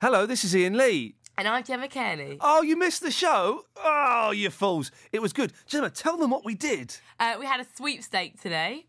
Hello, this is Ian Lee. And I'm Gemma Kearney. Oh, you missed the show? Oh, you fools. It was good. Gemma, tell them what we did. Uh, we had a sweepstake today.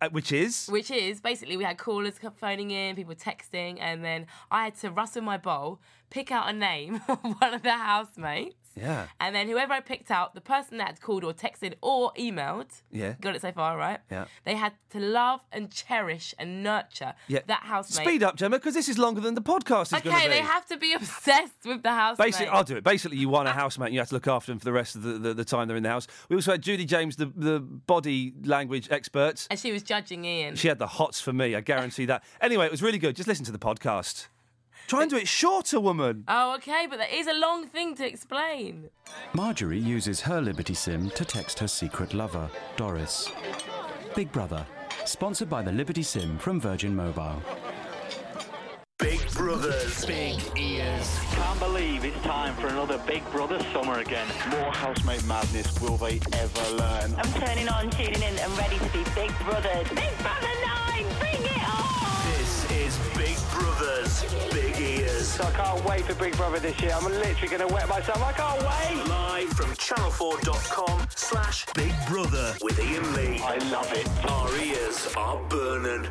Uh, which is? Which is basically we had callers phoning in, people texting, and then I had to rustle my bowl, pick out a name of one of the housemates. Yeah. And then whoever I picked out, the person that had called or texted or emailed, Yeah. got it so far, right? Yeah. They had to love and cherish and nurture Yeah. that housemate. Speed up, Gemma, because this is longer than the podcast is going to be. Okay, they have to be obsessed with the housemate. Basically, I'll do it. Basically, you want a ah. housemate and you have to look after them for the rest of the, the, the time they're in the house. We also had Judy James, the, the body language expert. and she was judging Ian. She had the hots for me, I guarantee that. Anyway, it was really good. Just listen to the podcast. Try and do it shorter, woman. Oh, okay, but that is a long thing to explain. Marjorie uses her Liberty Sim to text her secret lover, Doris. Big Brother, sponsored by the Liberty Sim from Virgin Mobile. Big Brothers. Big Ears. Can't believe it's time for another Big Brother summer again. More housemate madness will they ever learn? I'm turning on, tuning in, and ready to be Big Brother. Big Brother 9, Brothers. Big Ears. So I can't wait for Big Brother this year. I'm literally going to wet myself. I can't wait. Live from channel4.com slash Big Brother with Ian Lee. I love it. Our ears are burning.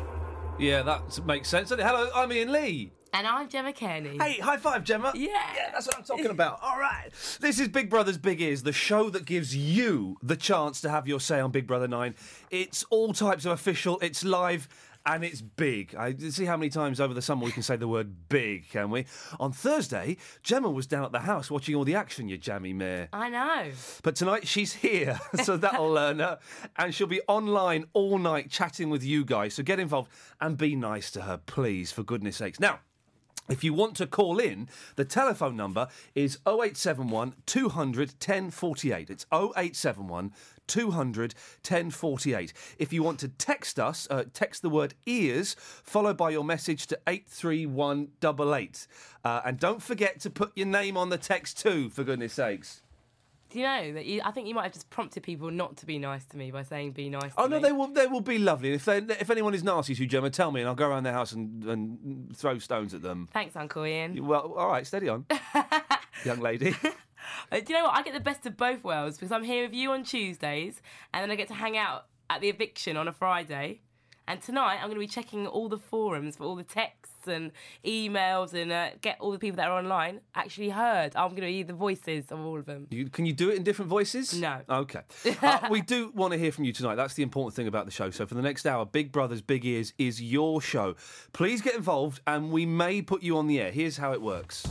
Yeah, that makes sense. Hello, I'm Ian Lee. And I'm Gemma Kearney. Hey, high five, Gemma. Yeah. Yeah, that's what I'm talking about. All right. This is Big Brother's Big Ears, the show that gives you the chance to have your say on Big Brother 9. It's all types of official, it's live. And it's big. I see how many times over the summer we can say the word big, can we? On Thursday, Gemma was down at the house watching all the action, you jammy mare. I know. But tonight she's here, so that'll learn her. And she'll be online all night chatting with you guys. So get involved and be nice to her, please, for goodness sakes. Now, if you want to call in, the telephone number is 0871 200 1048. It's 0871 200 1048. If you want to text us, uh, text the word ears followed by your message to 83188. Uh, and don't forget to put your name on the text too, for goodness sakes. Do you know that you, I think you might have just prompted people not to be nice to me by saying be nice Oh to no, me. they will. They will be lovely. If they, if anyone is nasty to you, Gemma, tell me, and I'll go around their house and, and throw stones at them. Thanks, Uncle Ian. Well, all right, steady on, young lady. Uh, do you know what? I get the best of both worlds because I'm here with you on Tuesdays and then I get to hang out at the eviction on a Friday. And tonight I'm going to be checking all the forums for all the texts and emails and uh, get all the people that are online actually heard. I'm going to hear the voices of all of them. You, can you do it in different voices? No. Okay. Uh, we do want to hear from you tonight. That's the important thing about the show. So for the next hour, Big Brothers Big Ears is your show. Please get involved, and we may put you on the air. Here's how it works.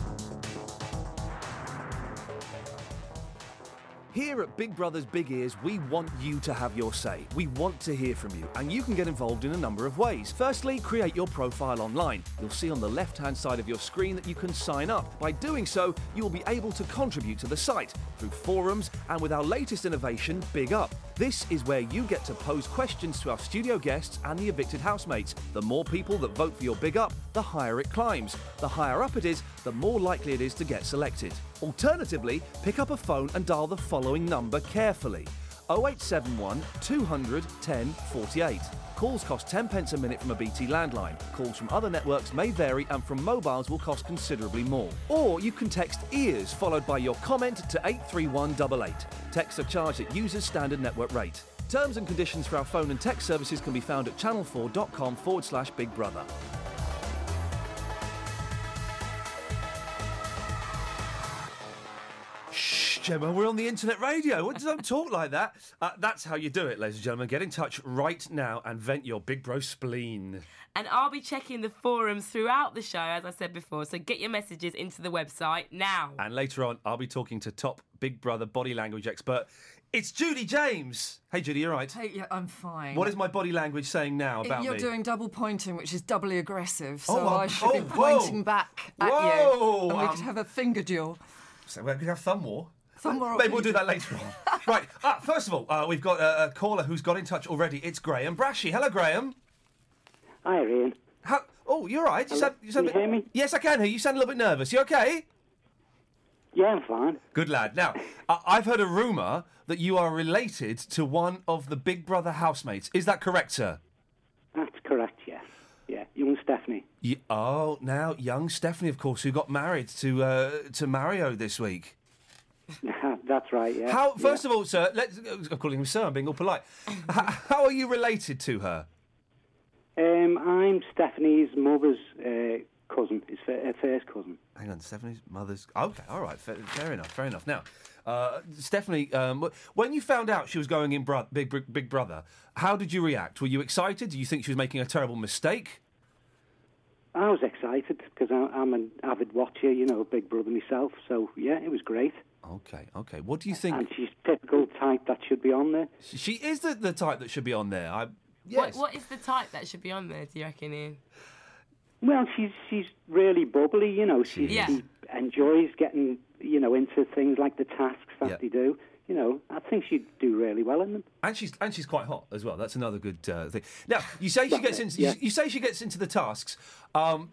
Here at Big Brothers Big Ears, we want you to have your say. We want to hear from you, and you can get involved in a number of ways. Firstly, create your profile online. You'll see on the left hand side of your screen that you can sign up. By doing so, you will be able to contribute to the site through forums and with our latest innovation, Big Up. This is where you get to pose questions to our studio guests and the evicted housemates. The more people that vote for your Big Up, the higher it climbs. The higher up it is, the more likely it is to get selected. Alternatively, pick up a phone and dial the following number carefully 0871 200 1048. Calls cost 10 pence a minute from a BT landline. Calls from other networks may vary and from mobiles will cost considerably more. Or you can text EARS followed by your comment to 83188. Texts are charged at users standard network rate. Terms and conditions for our phone and text services can be found at channel4.com forward slash big brother. Gemma, we're on the internet radio. What, don't talk like that. Uh, that's how you do it, ladies and gentlemen. Get in touch right now and vent your big bro spleen. And I'll be checking the forums throughout the show, as I said before. So get your messages into the website now. And later on, I'll be talking to top Big Brother body language expert. It's Judy James. Hey, Judy, you're right. Hey, yeah, I'm fine. What is my body language saying now about You're me? doing double pointing, which is doubly aggressive. So Oh, I should be oh, whoa. pointing back at Whoa, you, and we um, could have a finger duel. So we're going to have thumb war. Thumb war or Maybe we'll do that later on. right. Ah, first of all, uh, we've got a, a caller who's got in touch already. It's Graham Brashy. Hello, Graham. Hi, Ian. How, oh, you're right. You sound, you sound Can you bit- hear me? Yes, I can hear you. You sound a little bit nervous. You okay? Yeah, I'm fine. Good lad. Now, I- I've heard a rumour that you are related to one of the Big Brother housemates. Is that correct, sir? That's correct, yeah. Yeah. You young Stephanie. You, oh, now young Stephanie, of course, who got married to uh, to Mario this week. That's right. Yeah. How? First of all, sir, let's. I'm calling him sir. I'm being all polite. How are you related to her? Um, I'm Stephanie's mother's uh, cousin. His fir- uh, first cousin. Hang on, Stephanie's mother's. Okay, all right, fair, fair enough, fair enough. Now, uh, Stephanie, um, when you found out she was going in bro- Big, Big Big Brother, how did you react? Were you excited? Do you think she was making a terrible mistake? I was excited because I'm an avid watcher, you know, Big Brother myself. So yeah, it was great. Okay, okay. What do you think? And she's typical type that should be on there. She is the, the type that should be on there. I, What, what is the type that should be on there, do you reckon, Ian? Well, she's she's really bubbly, you know. She, Yeah. she enjoys getting, you know, into things like the tasks that Yeah. they do. You know, I think she'd do really well in them. And she's and she's quite hot as well. That's another good uh, thing. Now you say she gets into Yeah. you, you say she gets into the tasks. Um,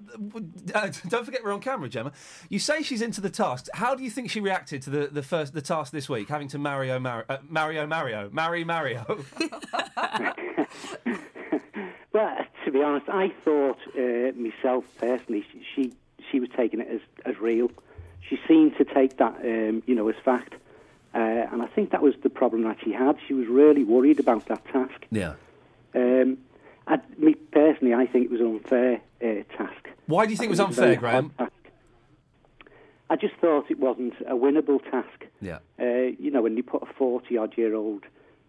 uh, don't forget we're on camera, Gemma. You say she's into the tasks. How do you think she reacted to the, the first the task this week, having to Mario Mar- uh, Mario Mario marry Mario? Well, to be honest, I thought uh, myself personally, she, she she was taking it as as real. She seemed to take that, um, you know, as fact. Uh, and I think that was the problem that she had. She was really worried about that task. yeah. Um, I, me personally, I think it was an unfair uh, task. Why do you think it was unfair, Graham? I just thought it wasn't a winnable task. Yeah. Uh, you know, when you put a 40 odd year old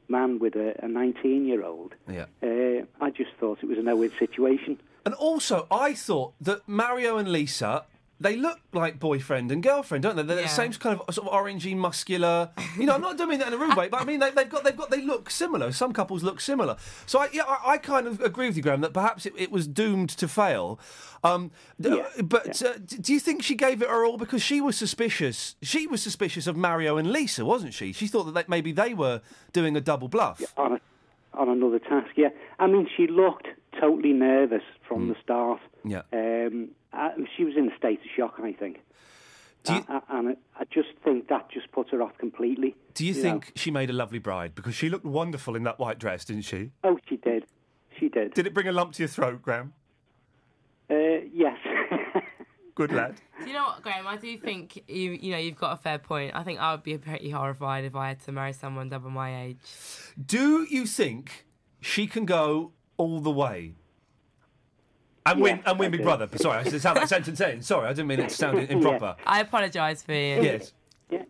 man with a 19 year old, Yeah. uh, I just thought it was a no win situation. And also, I thought that Mario and Lisa, they look like boyfriend and girlfriend, don't they? They're Yeah. the same kind of sort of orangey, muscular. You know, I'm not doing that in a rude way, but I mean, they, they've got, they've got, they look similar. Some couples look similar. So I, yeah, I, I kind of agree with you, Graham, that perhaps it, it was doomed to fail. Um, d- but uh, do you think she gave it her all because she was suspicious? She was suspicious of Mario and Lisa, wasn't she? She thought that they, maybe they were doing a double bluff. on a, on another task. Yeah, I mean, she looked totally nervous from the start. Yeah. Um, I, she was in a state of shock, I think. Do you- I, I, and I, I just think that just put her off completely. Do you know. think she made a lovely bride because she looked wonderful in that white dress, didn't she? Oh, she did. She did. Did it bring a lump to your throat, Graham? Uh, yes. Good lad. Do you know what, Graham? I do think you you know you've got a fair point. I think I would be pretty horrified if I had to marry someone double my age. Do you think she can go all the way? And win Yes, and win I Big do. Brother. Sorry, I just how that sentence ends. Sorry, I didn't mean it to sound improper. I apologise for you. Yes. yeah.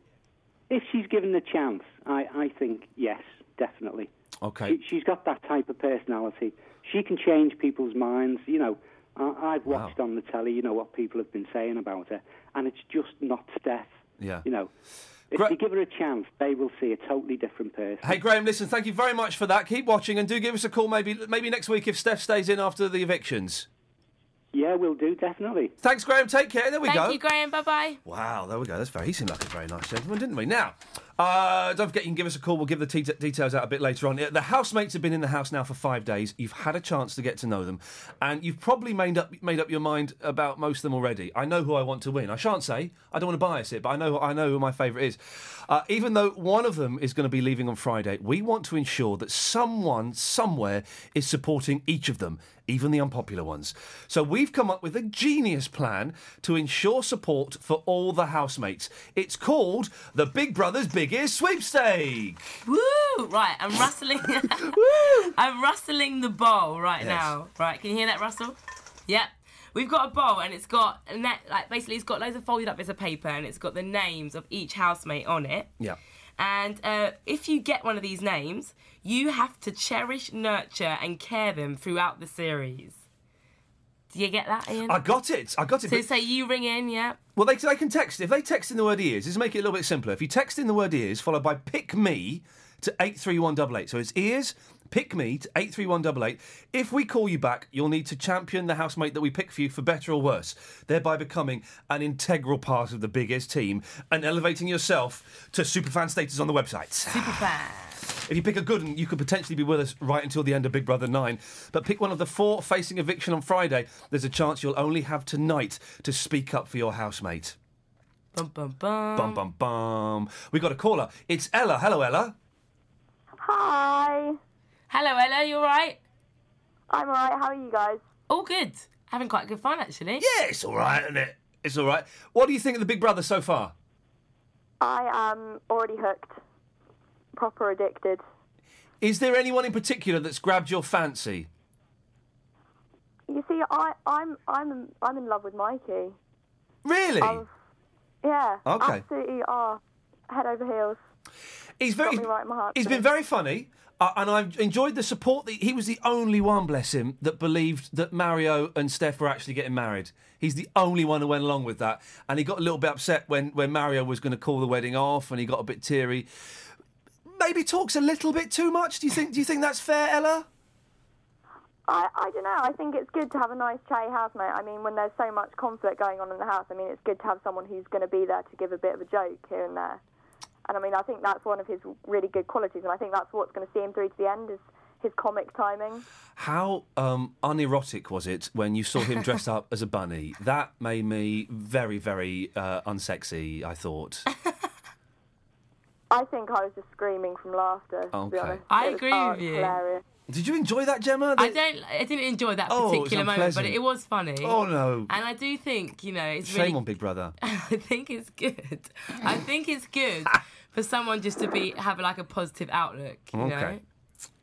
If she's given the chance, I, I think yes, definitely. Okay. She, she's got that type of personality. She can change people's minds. You know, I, I've Wow. watched on the telly, you know, what people have been saying about her, and it's just not Steph. Yeah. You know, if Gra- you give her a chance, they will see a totally different person. Hey Graham, listen, thank you very much for that. Keep watching and do give us a call maybe maybe next week if Steph stays in after the evictions. Yeah, we'll do, definitely. Thanks, Graham. Take care. There we Thank go. Thank you, Graham. Bye bye. Wow, there we go. That's very. He seemed like a very nice gentleman, didn't we? Now, uh, don't forget you can give us a call. We'll give the te- details out a bit later on. The housemates have been in the house now for five days. You've had a chance to get to know them, and you've probably made up made up your mind about most of them already. I know who I want to win. I shan't say. I don't want to bias it, but I know I know who my favourite is. Uh, even though one of them is going to be leaving on Friday, we want to ensure that someone somewhere is supporting each of them even the unpopular ones. So we've come up with a genius plan to ensure support for all the housemates. It's called the Big Brother's Big Ears Sweepstake. Woo! Right, I'm rustling. Woo! I'm rustling the bowl right Yes. now. Right, can you hear that rustle? Yep. We've got a bowl and it's got a net, like basically it's got loads of folded up bits of paper and it's got the names of each housemate on it. Yeah. And uh, if you get one of these names, you have to cherish, nurture, and care them throughout the series. Do you get that, Ian? I got it. I got it. so but- say you ring in, yeah. well, they, they can text. If they text in the word ears, this make it a little bit simpler. If you text in the word ears, followed by pick me to 83188. So it's ears, pick me to 83188. If we call you back, you'll need to champion the housemate that we pick for you for better or worse, thereby becoming an integral part of the biggest team and elevating yourself to superfan status on the website. Super fan. If you pick a good one, you could potentially be with us right until the end of Big Brother 9. But pick one of the four facing eviction on Friday. There's a chance you'll only have tonight to speak up for your housemate. Bum bum bum. Bum, bum, bum. We got a caller. It's Ella. Hello, Ella. Hi. Hello, Ella. You all right? I'm alright. How are you guys? All good. Having quite good fun, actually. Yeah, it's all right, isn't it? It's all right. What do you think of the Big Brother so far? I am already hooked, proper addicted. Is there anyone in particular that's grabbed your fancy? You see, I, I'm I'm I'm in love with Mikey. Really? Um, yeah. Okay. Absolutely are head over heels. He's very. Got me right in my heart. He's been very funny, and I've enjoyed the support. That he was the only one, bless him, that believed that Mario and Steph were actually getting married. He's the only one who went along with that, and he got a little bit upset when when Mario was going to call the wedding off, and he got a bit teary. Maybe talks a little bit too much. Do you think? Do you think that's fair, Ella? I, I don't know. I think it's good to have a nice chatty housemate. I mean, when there's so much conflict going on in the house, I mean, it's good to have someone who's going to be there to give a bit of a joke here and there. And I mean, I think that's one of his really good qualities, and I think that's what's going to see him through to the end is his comic timing. How um, unerotic was it when you saw him dressed up as a bunny? That made me very, very uh, unsexy. I thought. I think I was just screaming from laughter. To be Okay. honest, I It agree with you. Hilarious. Did you enjoy that, Gemma? I don't. I didn't enjoy that Oh, particular moment, but unpleasant. it was funny. Oh, no. And I do think you know it's Shame really. on Big Brother. I think it's good. I think it's good for someone just to be have like a positive outlook. You know. Okay.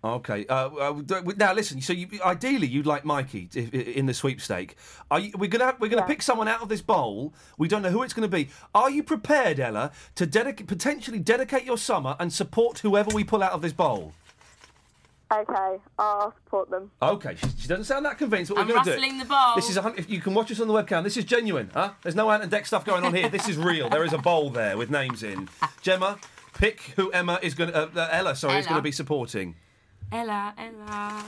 Okay. Uh, uh, now listen. So, you, ideally, you'd like Mikey i- i- in the sweepstake. Are you, we're gonna have, we're gonna pick someone out of this bowl. We don't know who it's going to be. Are you prepared, Ella, to dedic- potentially dedicate your summer and support whoever we pull out of this bowl? Okay, I'll support them. Okay, she, she doesn't sound that convinced, but I'm we're going to do it. rustling the bowl. This is a, hun- if you can watch us on the webcam. This is genuine, huh? There's no Ant and Dec stuff going on here. This is real. There is a bowl there with names in. Gemma, pick who Emma is going to. Uh, uh, Ella, sorry, is Ella. going to be supporting. Ella, Ella.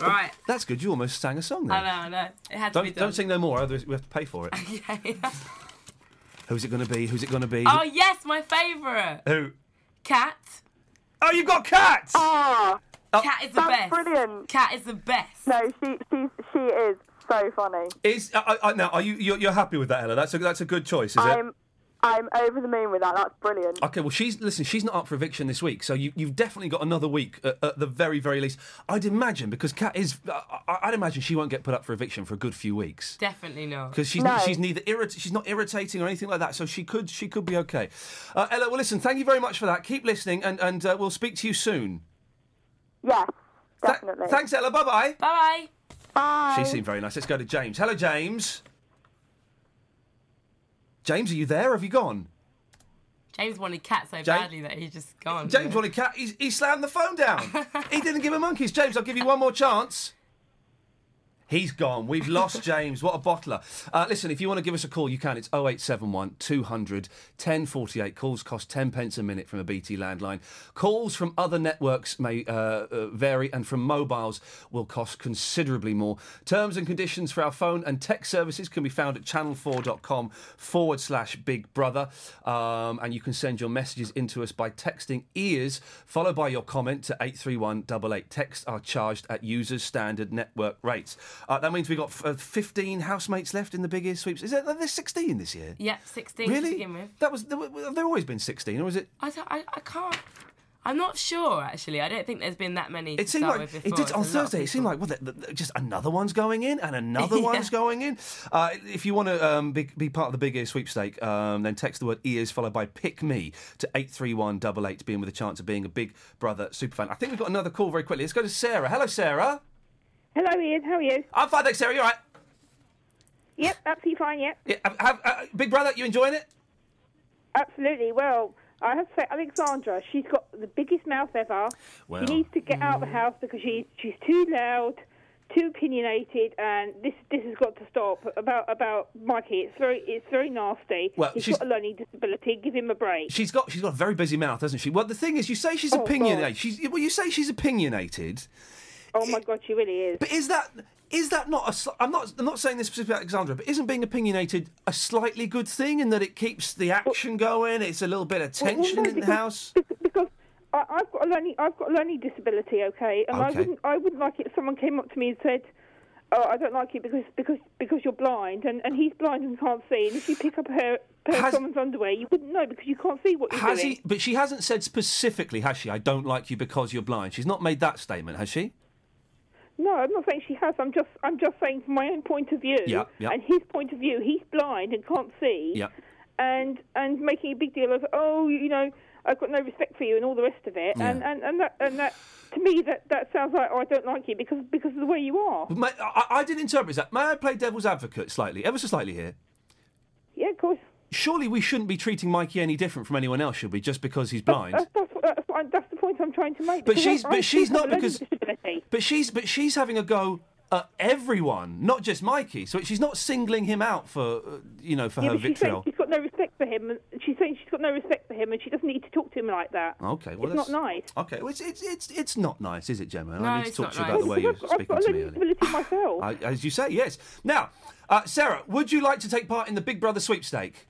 Right. That's good. You almost sang a song there. I know, I know. It had to be Don't, done. don't sing no more, otherwise we have to pay for it. Okay. Who's it going to be? Who's it going to be? oh yes, my favourite. Who? Cat. Oh, you've got cats! Ah, Cat is the that's best. brilliant. Cat is the best. No, she she she is so funny. Is uh, uh, now? Are you you're, you're happy with that, Ella? That's a that's a good choice, is it? I'm I'm over the moon with that. That's brilliant. Okay, well, she's listen. She's not up for eviction this week, so you, you've definitely got another week at, at the very, very least. I'd imagine because Kat is. I, I'd imagine she won't get put up for eviction for a good few weeks Definitely not. because she's No. she's neither irrit- she's not irritating or anything like that. So she could she could be okay. Uh, Ella, well, listen. Thank you very much for that. Keep listening, and and uh, we'll speak to you soon. Yes, Th- definitely. thanks, Ella. Bye bye. Bye bye. Bye. She seemed very nice. Let's go to James. Hello, James. James, are you there? Have you gone? James wanted cat so James- badly that he's just gone. James wanted cat. He's, he slammed the phone down. he didn't give a monkeys. James, I'll give you one more chance. He's gone. We've lost James. What a bottler. Uh, listen, if you want to give us a call, you can. It's 0871 200 1048. Calls cost 10 pence a minute from a BT landline. Calls from other networks may uh, uh, vary, and from mobiles will cost considerably more. Terms and conditions for our phone and text services can be found at channel4.com forward slash big brother. Um, and you can send your messages into us by texting ears, followed by your comment to 83188. Texts are charged at users' standard network rates. Uh, that means we've got uh, 15 housemates left in the Big Ear sweeps. Is there, there's 16 this year? Yeah, 16 to Really? begin with. That was there, have there always been 16, or is it? I, don't, I, I can't. I'm not sure actually. I don't think there's been that many. It to seemed like it did on There's a lot of Thursday. It seemed like well, the, the, just another one's going in and another Yeah. one's going in. Uh, if you want to um, be, be part of the Big Ear sweepstake, um, then text the word ears followed by pick me to eight three one double eight to be in with a chance of being a Big Brother superfan. I think we've got another call very quickly. Let's go to Sarah. Hello, Sarah. Hello, Ian. How are you? I'm fine, thanks, Sarah. You all right? Yep, absolutely fine. Yep, Yeah, have, have, uh, Big Brother, you enjoying it? absolutely. Well, I have to say, Alexandra, she's got the biggest mouth ever. Well. She needs to get out of the house because she she's too loud, too opinionated, and this this has got to stop. About about Mikey, it's very it's very nasty. Well, He's she's- got a learning disability. Give him a break. She's got she's got a very busy mouth, hasn't she? Well, the thing is, you say she's Oh, opinionated. God. She's well, you say she's opinionated. Oh my God, she really is. But is that is that not a? I'm not. I'm not saying this specifically, about Alexandra. But isn't being opinionated a slightly good thing in that it keeps the action going? It's a little bit of Well, well, tension no, in the house. because I, I've got a learning I've got a learning disability, okay, and I Okay. wouldn't I wouldn't like it if someone came up to me and said, "Oh, I don't like it because because because you're blind," and, and he's blind and can't see, and if you pick up a pair, of someone's underwear, you wouldn't know because you can't see what you're Has doing. he? But she hasn't said specifically, has she? I don't like you because you're blind. She's not made that statement, has she? No, I'm not saying she has. I'm just I'm just saying from my own point of view Yeah, yeah. and his point of view. He's blind and can't see. Yeah. And and making a big deal of oh you know I've got no respect for you and all the rest of it. Yeah. And, and and that and that to me that that sounds like oh I don't like you because because of the way you are. May, I, I did interpret that. May I play devil's advocate slightly, ever so slightly here? Yeah, of course. Surely we shouldn't be treating Mikey any different from anyone else, should we? Just because he's blind. That's that's, what- that's, I'm- that's the point I'm trying to make. But she's I- I but she's not because but she's but she's having a go at everyone, not just Mikey. So she's not singling him out for uh, you know for Yeah, her but she's saying vitriol. she's got no respect for him, and she's saying she's got no respect for him, and she doesn't need to talk to him like that. Okay, well it's not nice. Okay, well, it's, it's it's it's not nice, is it, Gemma? No, I need to it's talk not to you nice. about the way you're Because I've speaking got to a me. learning earlier. disability myself. I, as you say, yes. Now, uh, Sarah, would you like to take part in the Big Brother sweepstake?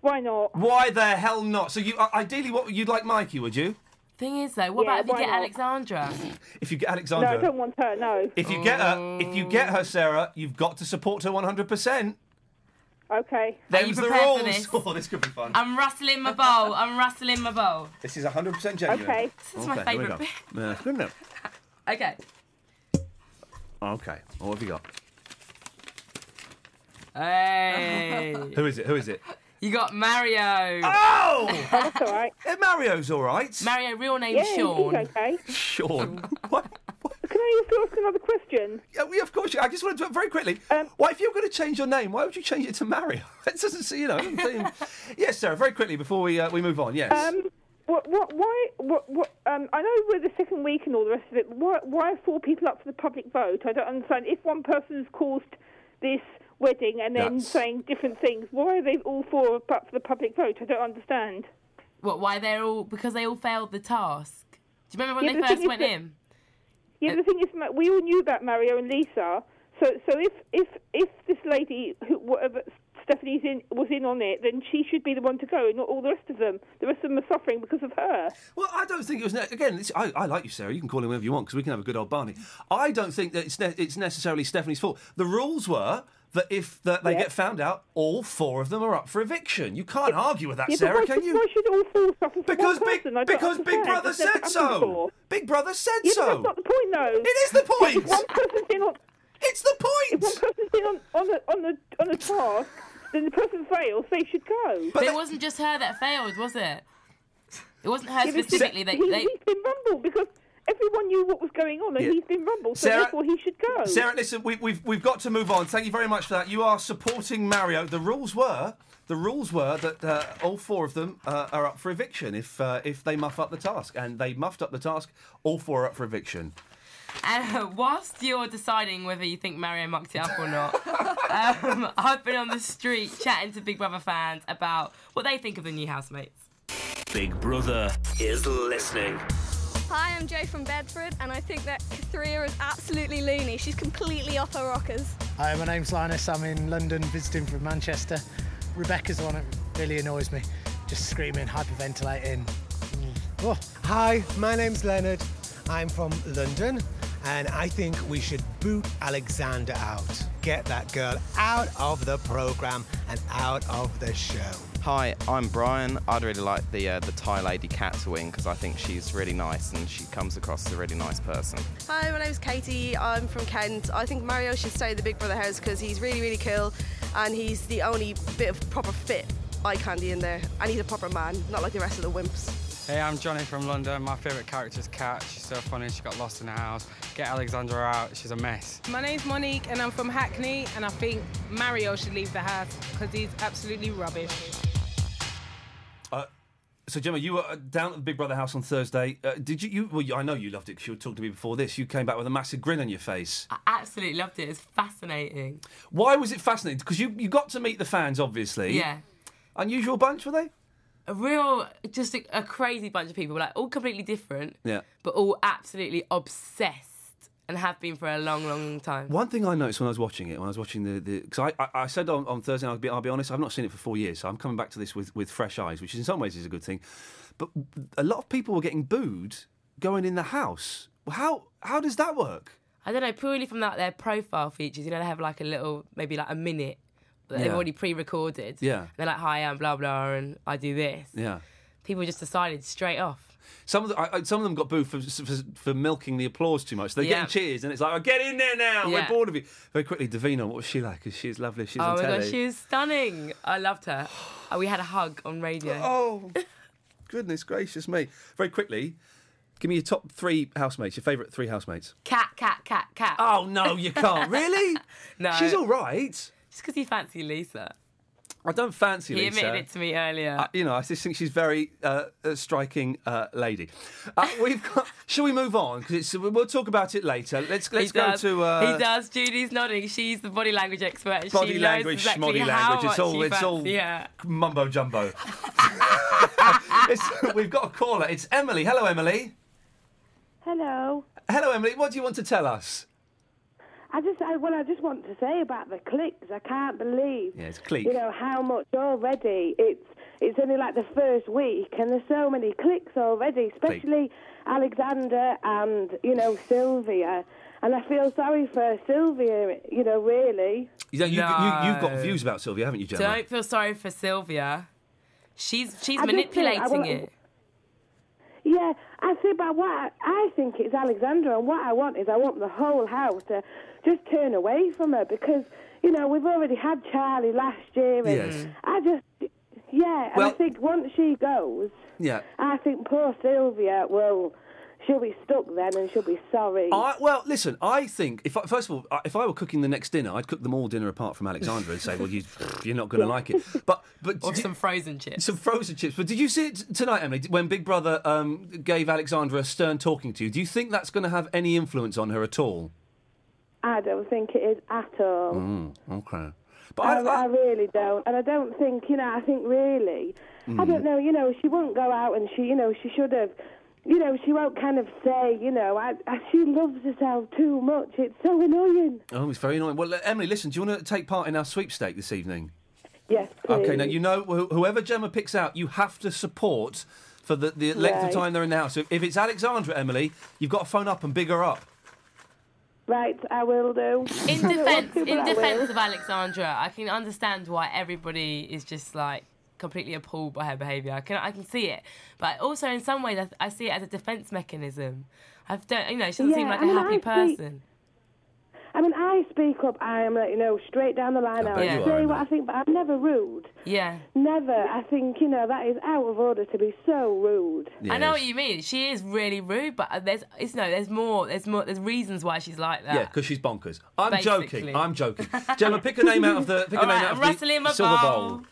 Why not? Why the hell not? So you uh, ideally, what you'd like Mikey? Would you? Thing is, though, what Yeah, about if you why get not? Alexandra? If you get Alexandra No, Alexandra, I don't want her. No. if you get her, if you get her, Sarah, you've got to support her 100. percent Okay. Are you Them's the prepared rules. this? Oh, this could be fun. I'm rustling my bowl. I'm rustling my bowl. This is 100 percent genuine. Okay. This is my Okay, here we favourite go. bit. Yeah, good enough. Okay. Okay, what have you got? Hey. Who is it? Who is it? You got Mario. Oh! That's all right. Mario's all right. Mario, real name Yeah, he's Sean. okay. Sean. Can I also ask another question? Yeah, we, of course. I just wanted to do it very quickly. Um, why, if you're going to change your name, why would you change it to Mario? That doesn't seem, you know. doesn't seem- yes, Sarah. Very quickly before we uh, we move on. Yes. Um, what, what, why, what, what, um, I know we're the second week and all the rest of it, but why, why are four people up for the public vote? I don't understand. If one person's caused this wedding and then That's- saying different things, why are they all four up for the public vote? I don't understand. What? Why they're all? Because they all failed the task. Do you remember when Yeah, they the first went that- in? Yeah, the thing is, we all knew about Mario and Lisa. So, so if if if this lady, who, whatever Stephanie's in, was in on it, then she should be the one to go, not all the rest of them. The rest of them are suffering because of her. Well, I don't think it was. Ne- again, this, I, I like you, Sarah. You can call him whatever you want because we can have a good old Barney. I don't think that it's ne- it's necessarily Stephanie's fault. The rules were that if that they Yeah. get found out, all four of them are up for eviction. You can't argue with that, yeah, Sarah, why can you? Why should all four suffer Because Big person? I don't because Big. Brother said so. before. Big Brother said Yeah, but so. that's not the point, though. It is the point. If one person's in on, it's the point. If one person's in on on the on the on the task, then the person fails. They should go. But, it wasn't just her that failed, was it? It wasn't her Yeah, but specifically. They, he, they, He's been rumbled because everyone knew what was going on, and Yeah. he's been rumbled. So Sarah- therefore, he should go. Sarah, listen, we, we've we've got to move on. Thank you very much for that. You are supporting Mario. The rules were the rules were that uh, all four of them uh, are up for eviction if uh, if they muff up the task, and they muffed up the task. All four are up for eviction. And whilst you're deciding whether you think Mario mucked it up or not, um, I've been on the street chatting to Big Brother fans about what they think of the new housemates. Big Brother is listening. Hi, I'm Jo from Bedford, and I think that Kathreya is absolutely loony. She's completely off her rockers. Hi, my name's Linus. I'm in London visiting from Manchester. Rebecca's the one that really annoys me. Just screaming, hyperventilating. Mm. Oh. Hi, my name's Leonard. I'm from London, and I think we should boot Alexander out. Get that girl out of the program and out of the show. Hi, I'm Brian. I'd really like the uh, the Thai lady cat to win because I think she's really nice and she comes across as a really nice person. Hi, my name's Katie. I'm from Kent. I think Mario should stay in the Big Brother house because he's really, really cool and he's the only bit of proper fit eye candy in there. And he's a proper man, not like the rest of the wimps. Hey, I'm Johnny from London. My favourite character is Kat. She's so funny. She got lost in the house. Get Alexandra out. She's a mess. My name's Monique and I'm from Hackney and I think Mario should leave the house because he's absolutely rubbish. Uh, so Gemma, you were uh, down at the Big Brother house on Thursday. Uh, did you? you well, I know you loved it. 'cause You were talking to me before this. You came back with a massive grin on your face. I absolutely loved it. It's fascinating. Why was it fascinating? Because you you got to meet the fans, obviously. Yeah. Unusual bunch, were they? A real, just a, a crazy bunch of people, like all completely different, Yeah. but all absolutely obsessed and have been for a long, long time. One thing I noticed when I was watching it, when I was watching the, because I, I, I said on, on Thursday, I'll be, I'll be honest, I've not seen it for four years, so I'm coming back to this with, with fresh eyes, which in some ways is a good thing. But a lot of people were getting booed going in the house. How how does that work? I don't know, purely from that their profile features. You know, they have like a little, maybe like a minute that they've Yeah. already pre-recorded. Yeah. They're like, "Hi, I'm blah blah, and I do this." Yeah. people just decided straight off. Some of, the, I, I- some of them got booed for, for, for milking the applause too much. They're Yeah. getting cheers, and it's like, oh, get in there now. We're Yeah. bored of you. Very quickly, Davina, what was she like? 'Cause she's lovely. She's oh on my telly. gosh, she was stunning. I loved her. Uh, we had a hug on radio. Oh, goodness gracious me! Very quickly, give me your top three housemates. Your favourite three housemates. Cat, cat, cat, cat. Oh no, you can't. really? no. She's all right. Just because you fancy Lisa. I don't fancy He Lisa. admitted it to me earlier. Uh, you know, I just think she's very uh, a striking uh, lady. Uh, we've got. Shall we move on? Because we'll talk about it later. Let's let's go to. Uh, he does. Judy's nodding. She's the body language expert. Body she language, knows exactly schmoddy how language. It's much all it's all fancy her. mumbo jumbo. It's- we've got a caller. It's Emily. Hello, Emily. Hello. Hello, Emily. What do you want to tell us? I just, I, well, I just want to say about the clicks. I can't believe, Yeah, it's clique. you know, how much already. It's, it's only like the first week, and there's so many clicks already, especially Alexander and you know Sylvia. And I feel sorry for Sylvia, you know, really. You, know, you, you, you've got views about Sylvia, haven't you, Gemma? Don't feel sorry for Sylvia. She's she's I just think- manipulating want- it. Yeah, I see, but what I, I think it's Alexandra, and what I want is I want the whole house to just turn away from her because, you know, we've already had Charlie last year, and Yes. I just, yeah, and Well- I think once she goes, Yeah. I think poor Sylvia will, she'll be stuck then and she'll be sorry. I, well, listen. I think if I, first of all, if I were cooking the next dinner, I'd cook them all dinner apart from Alexandra and say, "Well, you, you're not going to like it." But but Or did- some frozen chips. some frozen chips. But did you see it tonight, Emily? When Big Brother um, gave Alexandra a stern talking to? Do you think that's going to have any influence on her at all? I don't think it is at all. Mm, okay. But I, I, I really don't, and I don't think you know. I think really, I Mm. don't know. You know, she wouldn't go out, and she, you know, she should have. You know, she won't kind of say, you know, I, I, she loves herself too much. It's so annoying. oh, it's very annoying. Well, Emily, listen. Do you want to take part in our sweepstake this evening? Yes, please. Okay. Now you know wh- whoever Gemma picks out, you have to support for the, the length of time they're in the house. So if it's Alexandra, Emily, you've got to phone up and big her up. Right, I will do. In I don't want defense, to, in defense of Alexandra, I can understand why everybody is just like completely appalled by her behaviour. I can I can see it, but also in some ways I, I see it as a defense mechanism. I don't, you know, she doesn't seem like I a happy person. I mean, I speak up. I am, like, you know, straight down the line. I I bet will you say what I think, but I'm never rude. Yeah. Never. I think, you know, that is out of order to be so rude. I know what you mean. She is really rude, but uh, there's it's no, there's more, there's more, there's reasons why she's like that. Yeah, because she's bonkers. I'm Basically. joking. I'm joking. Gemma, pick a name out of the pick a All name right, out I'm of rattling my the silver bowl. bowl.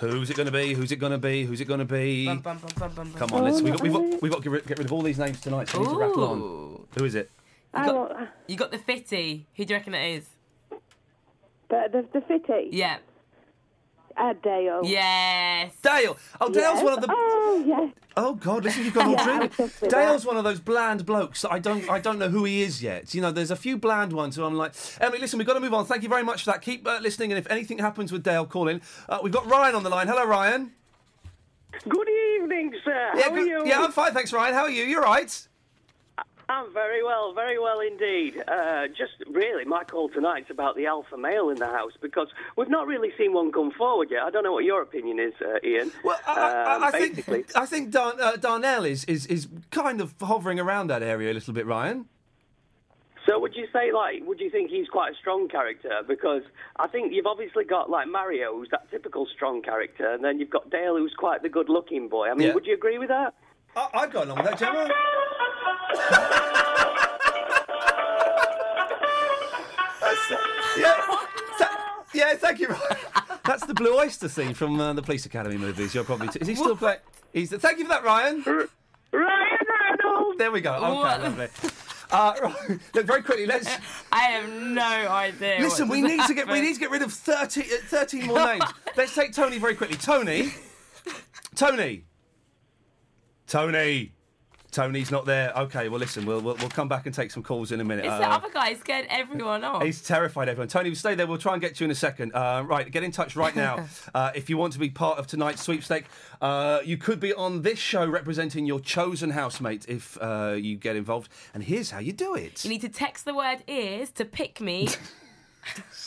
Who's it going to be? Who's it going to be? Who's it going to be? Bum, bum, bum, bum, bum, bum. Come on, let's. We've got, we've got, we've got to get rid, get rid of all these names tonight. So we need to rattle on. Who is it? You got, you got the fitty. Who do you reckon it is? But the, the fitty. Yeah. Uh, Dale. Yes. Dale. Oh, Dale's Yes. one of the. Oh, yes. Oh God, listen, you've got all Yeah, dreamy. I trust with Dale's that. one of those bland blokes. that I don't, I don't know who he is yet. You know, there's a few bland ones who I'm like, Emily, listen, we've got to move on. Thank you very much for that. Keep uh, listening, and if anything happens with Dale, call in. Uh, we've got Ryan on the line. Hello, Ryan. Good evening, sir. yeah, How are good- you? yeah, I'm fine, thanks, Ryan. How are you? You're right. I'm very well, very well indeed. Uh, just really, my call tonight's about the alpha male in the house because we've not really seen one come forward yet. I don't know what your opinion is, uh, Ian. Well, I, I basically, think I think uh, Darnell is, is is kind of hovering around that area a little bit, Ryan. So would you say, like, would you think he's quite a strong character? Because I think you've obviously got, like, Mario, who's that typical strong character, and then you've got Dale, who's quite the good-looking boy. I mean, Yeah. would you agree with that? I, I've got along with that, Gemma. Yeah, yeah, thank you. That's the Blue Oyster scene from uh, the Police Academy movies. You're probably. T- is he still playing? He's. Thank you for that, Ryan. Ryan Reynolds. There we go. Okay, lovely. Uh, right, look, very quickly. Let's I have no idea. listen. We need to get. We need to get rid of 30, uh, 13 more names. Let's take Tony very quickly. Tony. Tony. Tony. Tony's not there. Okay, well, listen, we'll, we'll, we'll come back and take some calls in a minute. It's Uh, the other guy. He scared everyone off. He's terrified, everyone. Tony, stay there. We'll try and get to you in a second. Uh, right, get in touch right now. uh, if you want to be part of tonight's sweepstake, uh, you could be on this show representing your chosen housemate if uh, you get involved. And here's how you do it. You need to text the word ears to pick me.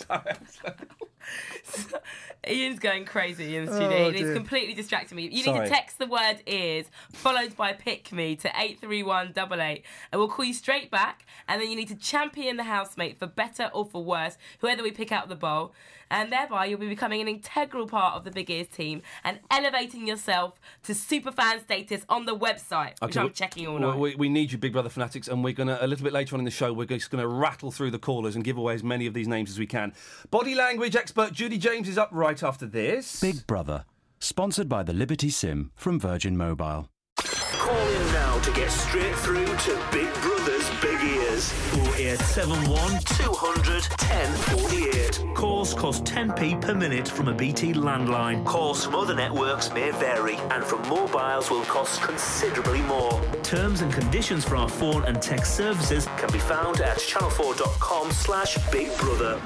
Ian's going crazy in the Oh, studio. dear. it's completely distracting me. You need to text the word ears followed by pick me to 83188 and we'll call you straight back. And then you need to champion the housemate for better or for worse, whoever we pick out of the bowl. And thereby you'll be becoming an integral part of the Big Ears team and elevating yourself to superfan status on the website, which I'm we- checking all we- night. We, we need you, Big Brother fanatics, and we're gonna a little bit later on in the show. We're just gonna rattle through the callers and give away as many of these names as we can. Body language expert Judy James is up right after this. Big Brother, sponsored by the Liberty Sim from Virgin Mobile. Call in now to get straight through to Big Brother's Big Ears. 0871 200 1048. Calls cost 10p per minute from a BT landline. Calls from other networks may vary, and from mobiles will cost considerably more. Terms and conditions for our phone and text services Can be found at channel4.com slash Big Brother.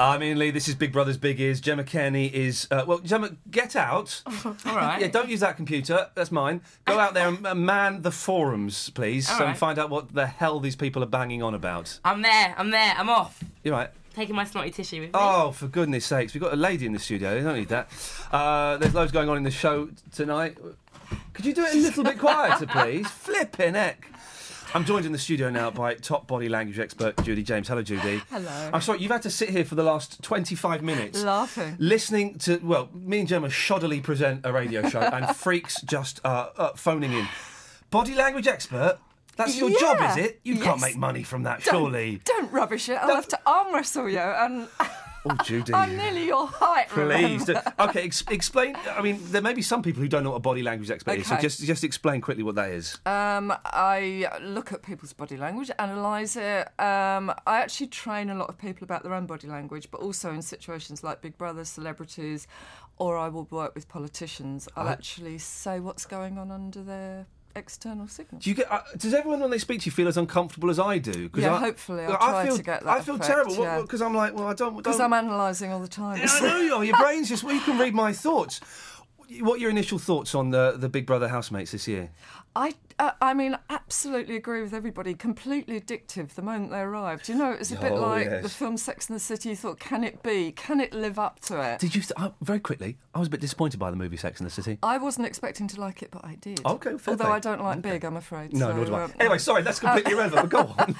I'm Ian Lee. This is Big Brother's Big Ears. Gemma Kenny is uh, well. Gemma, get out. all right. Yeah, don't use that computer. That's mine. Go out there and uh, man the forums, please, All and right. find out what the hell these people are banging on about. I'm there, I'm there, I'm off. You're right. Taking my snotty tissue with me. Oh, for goodness sakes. We've got a lady in the studio. They don't need that. Uh, there's loads going on in the show tonight. Could you do it a little bit quieter, please? Flipping heck. I'm joined in the studio now by top body language expert Judy James. Hello, Judy. Hello. I'm sorry, you've had to sit here for the last 25 minutes. Laughing. Listening to, well, me and Gemma shoddily present a radio show and freaks just uh, uh, phoning in. Body language expert? That's your job, is it? You can't make money from that, Don't- surely. Don't rubbish it. I'll have to arm wrestle you, and Oh, Judy. I'm nearly your height. Please. do. Okay, ex- explain. I mean, there may be some people who don't know what a body language expert is, so just just explain quickly what that is. Um, I look at people's body language, analyse it. Um, I actually train a lot of people about their own body language, but also in situations like Big Brother, celebrities, or I will work with politicians. I'll I- actually say what's going on under their external signals. Do you get? Uh, does everyone when they speak to you feel as uncomfortable as I do? Yeah, I, hopefully I'll I try feel, to get that I feel effect, terrible yeah. because I'm like, well, I don't. Because I'm analysing all the time. Yeah, I know you are. Your brain's just. Well, you can read my thoughts. What are your initial thoughts on the the Big Brother housemates this year? I, uh, I mean, absolutely agree with everybody. Completely addictive the moment they arrived. You know, it was a bit Oh, like yes. the film Sex and the City. You thought, can it be? Can it live up to it? Did you? I, very quickly, I was a bit disappointed by the movie Sex and the City. I wasn't expecting to like it, but I did. Okay, fair Although. I don't like big, I'm afraid. No, so, nor do I. um, Anyway, sorry, that's completely uh, irrelevant. But go on.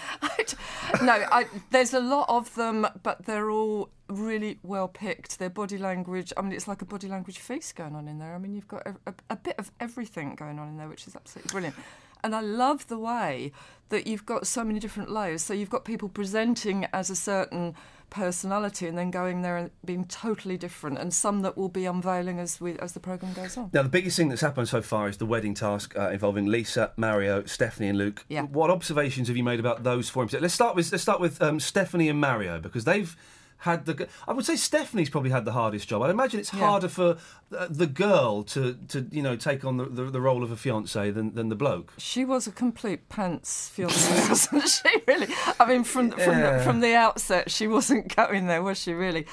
no, I, there's a lot of them, but they're all really well picked. Their body language, I mean, it's like a body language feast going on in there. I mean, you've got a, a, a bit of everything going on in there, which is absolutely brilliant. And I love the way that you've got so many different layers. So you've got people presenting as a certain personality and then going there and being totally different, and some that will be unveiling as we as the program goes on. Now, the biggest thing that's happened so far is the wedding task uh, involving Lisa, Mario, Stephanie, and Luke. Yeah. What observations have you made about those four? Let's start with let's start with um, Stephanie and Mario because they've had the. I would say Stephanie's probably had the hardest job. I'd imagine it's Yeah. harder for the girl to, to you know take on the, the, the role of a fiance than, than the bloke. She was a complete pants fiance, wasn't she? Really? I mean, from from Yeah. the, from the outset, she wasn't going there, was she? Really?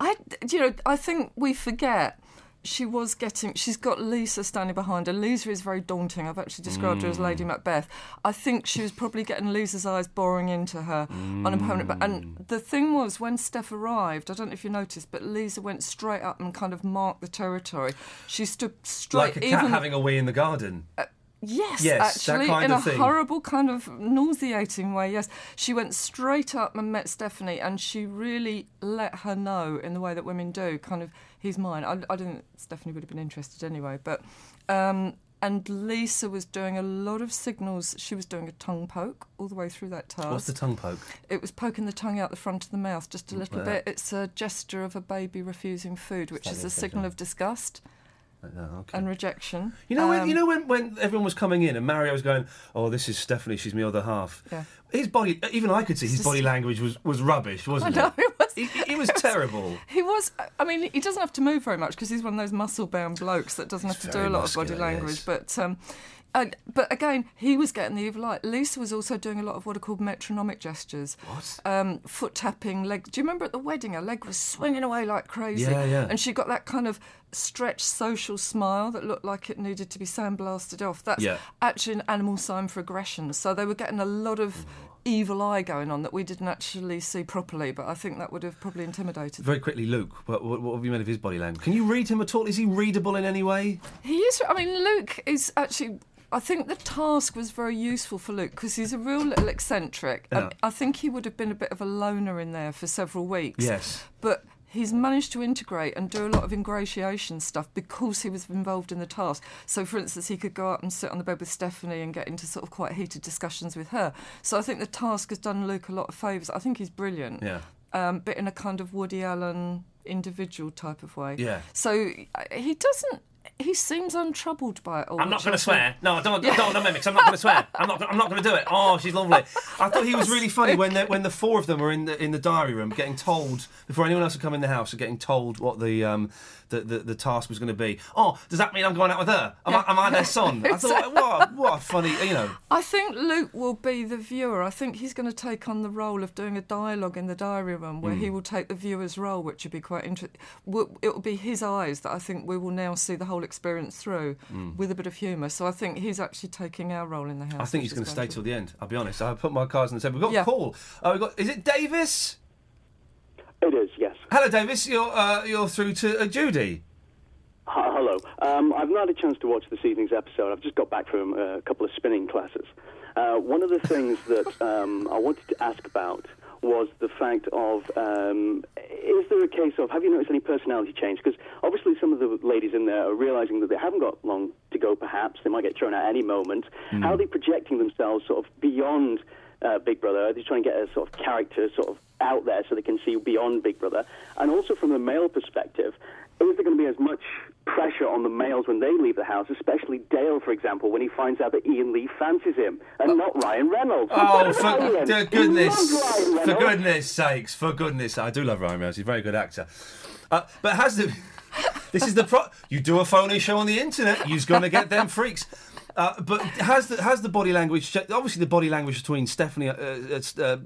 I, you know, I think we forget. She was getting. She's got Lisa standing behind her. Lisa is very daunting. I've actually described her as Lady mm. Macbeth. I think she was probably getting Lisa's eyes boring into her on a permanent. But and mm. the thing was, when Steph arrived, I don't know if you noticed, but Lisa went straight up and kind of marked the territory. She stood straight, like a cat even having a wee in the garden. Uh, yes, Yes, that actually, in a thing. horrible kind of nauseating way. Yes, she went straight up and met Stephanie, and she really let her know in the way that women do. Kind of, he's mine. I, I didn't. Stephanie would have been interested anyway, but. Um, and Lisa was doing a lot of signals. She was doing a tongue poke all the way through that task. What's the tongue poke? It was poking the tongue out the front of the mouth just a little bit. It's a gesture of a baby refusing food, which is a signal of disgust Okay. and rejection. You know when Um, you know when, when everyone was coming in and Mario was going, "Oh, this is Stephanie. She's my other half." Yeah. His body, even I could see his body language was, was rubbish, wasn't I know, it? it was. It, it was terrible. He was. I mean, he doesn't have to move very much because he's one of those muscle-bound blokes that doesn't have to do a lot of body language. yes. But, um, uh, but again, he was getting the evil eye. Lisa was also doing a lot of what are called metronomic gestures. What? Um, foot tapping, leg. Do you remember at the wedding, her leg was swinging away like crazy, Yeah, yeah. and she got that kind of stretched social smile that looked like it needed to be sandblasted off. That's Yeah. actually an animal sign for aggression. So they were getting a lot of evil eye going on that we didn't actually see properly. But I think that would have probably intimidated. Very quickly, Luke, what, what, what have you made of his body language? Can you read him at all? Is he readable in any way? He is. I mean, Luke is actually. I think the task was very useful for Luke because he's a real little eccentric. Yeah. And I think he would have been a bit of a loner in there for several weeks. Yes. But he's managed to integrate and do a lot of ingratiation stuff because he was involved in the task. So, for instance, he could go up and sit on the bed with Stephanie and get into sort of quite heated discussions with her. So, I think the task has done Luke a lot of favours. I think he's brilliant. Yeah. Um, but in a kind of Woody Allen individual type of way. Yeah. So uh, he doesn't. He seems untroubled by it all. I'm not going to swear. No, I don't, Yeah. Don't want to mimic. I'm not going to swear. I'm not. I'm not going to do it. Oh, she's lovely. I thought he was really funny when the, when the four of them were in the in the diary room, getting told before anyone else had come in the house, are getting told what the um the, the, the task was going to be. Oh, does that mean I'm going out with her? Am, I, am I their son? I thought, what, what a funny, you know. I think Luke will be the viewer. I think he's going to take on the role of doing a dialogue in the diary room where Mm. he will take the viewer's role, which would be quite interesting. It will be his eyes that I think we will now see the whole experience through Mm. with a bit of humour. So I think he's actually taking our role in the house. I think he's going to stay till the end. I'll be honest. I put my cards on the table. We've got Yeah. a call. Uh, we got. Is it Davis? It is, yes. Hello, Davis. You're uh, you're through to uh, Judi. Hi, hello. Um, I've not had a chance to watch this evening's episode. I've just got back from uh, a couple of spinning classes. Uh, one of the things that um, I wanted to ask about was the fact of um, is there a case of have you noticed any personality change? Because obviously some of the ladies in there are realizing that they haven't got long to go. Perhaps they might get thrown out any moment. How are they projecting themselves sort of beyond uh, Big Brother? They're they trying to get a sort of character sort of out there so they can see beyond Big Brother? And also from a male perspective, is there going to be as much pressure on the males when they leave the house, especially Dale, for example, when he finds out that Ian Lee fancies him and not Ryan Reynolds? Oh, for at Ryan. dear He goodness, for goodness sakes, for goodness, I do love Ryan Reynolds. He's a very good actor. Uh, but has the this is the pro? You do a phony show on the internet, you're going to get them freaks. Uh, but has the has the body language? Obviously, the body language between Stephanie, uh, uh, uh,